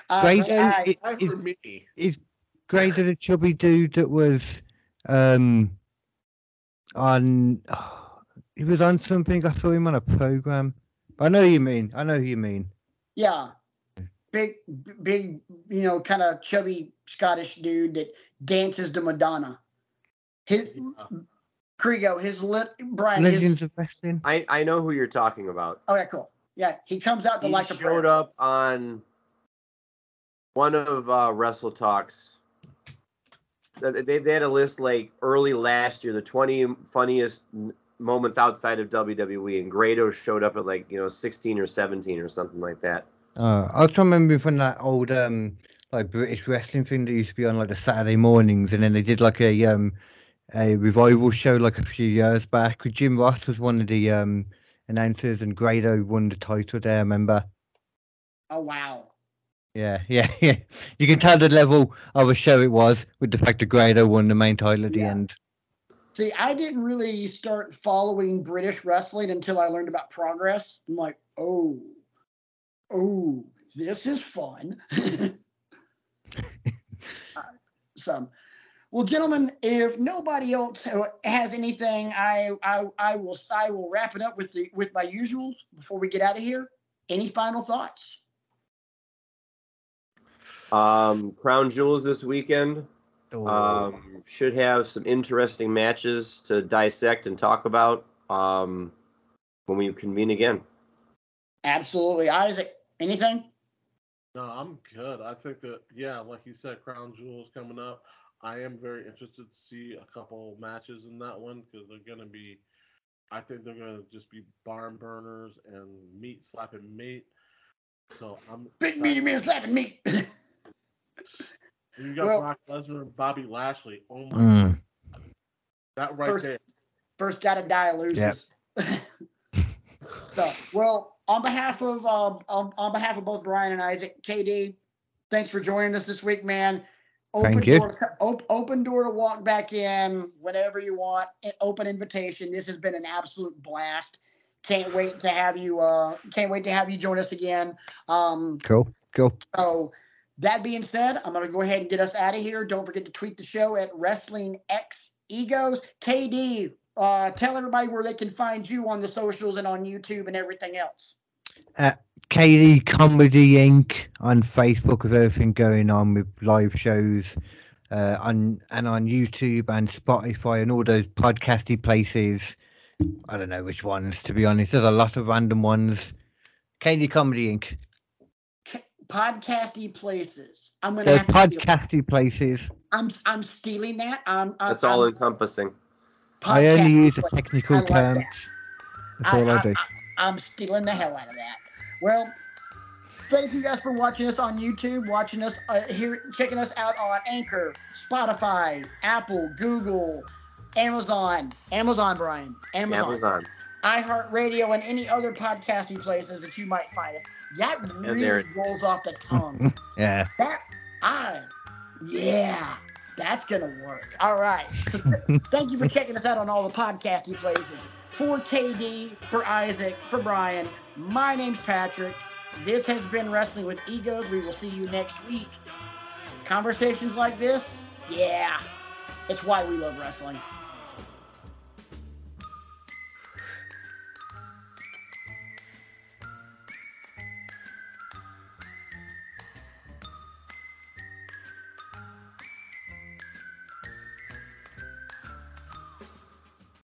A: Uh,
C: Grado
A: but I-
C: i-
D: Time
C: is,
D: for
C: is Grado the chubby dude that was um on. he was on something. I saw him on a program. I know who you mean. I know who you mean.
A: Yeah. Big, big, you know, kind of chubby Scottish dude that dances to Madonna. His Krigo, his lit Brian, his,
C: Legends of Wrestling.
B: I, I know who you're talking about.
A: oh yeah, cool. Yeah, he comes out to
B: He
A: like a
B: showed up on one of uh, Wrestle Talks. They, they they had a list like early last year, the 20 funniest moments outside of WWE, and Grado showed up at like you know 16 or 17 or something like that.
C: Uh, I was trying to remember from that old um like British wrestling thing that used to be on like the Saturday mornings, and then they did like a um a revival show like a few years back. With Jim Ross was one of the um announcers, and Grado won the title there. I remember.
A: Oh wow.
C: Yeah, yeah, yeah. You can tell the level of a show it was with the fact that Grado won the main title at the
A: Yeah.
C: end.
A: See, I didn't really start following British wrestling until I learned about Progress. I'm like, oh, oh, this is fun. Uh, so, well, gentlemen, if nobody else has anything, I, I, I will, I will wrap it up with the with my usual before we get out of here. Any final thoughts?
B: Um, Crown Jewels this weekend.
C: Oh,
B: Um, should have some interesting matches to dissect and talk about um, when we convene again.
A: Absolutely, Isaac. Anything?
D: No, I'm good. I think that yeah, like you said, Crown Jewels coming up. I am very interested to see a couple matches in that one because they're gonna be. I think they're gonna just be barn burners and meat slapping meat. So I'm
A: Big
D: excited.
A: meaty man slapping meat.
D: You got
A: Well-
D: Brock Lesnar and Bobby Lashley. Oh my,
C: mm,
D: that right
A: First-
D: there.
A: First gotta die loses. so, well, on behalf of um, on, on behalf of both Brian and Isaac, KD, thanks for joining us this week, man. Open
C: Thank you.
A: door, to, op, open door to walk back in whenever you want. Open invitation. This has been an absolute blast. Can't wait to have you. Uh, can't wait to have you join us again. Um,
C: cool, cool.
A: so that being said, I'm gonna go ahead and get us out of here. Don't forget to tweet the show at Wrestling X Egos. KD, uh, tell everybody where they can find you on the socials and on YouTube and everything else.
C: KD Comedy Inc. on Facebook with everything going on with live shows uh, on and on YouTube and Spotify and all those podcasty places. I don't know which ones to be honest. There's a lot of random ones. KD Comedy Inc.
A: Podcasty places. I'm gonna
C: Those
A: have to
C: podcasty places.
A: I'm I'm stealing that. I'm, I'm
B: That's all
A: I'm
B: encompassing.
C: I only use the technical
A: I like that.
C: terms. That's all I, do.
A: I'm stealing the hell out of that. Well, thank you guys for watching us on YouTube, watching us uh, here, checking us out on Anchor, Spotify, Apple, Google, Amazon, Amazon, Brian, Amazon,
B: Amazon.
A: iHeartRadio, and any other podcasting places that you might find us. That really
B: there-
A: rolls off the tongue.
C: Yeah.
A: that I, yeah, that's gonna work. All right. Thank you for checking us out on all the podcasting places. For KD, for Isaac, for Brian, my name's Patrick. This has been Wrestling with Egos. We will see you next week. Conversations like this, yeah, it's why we love wrestling.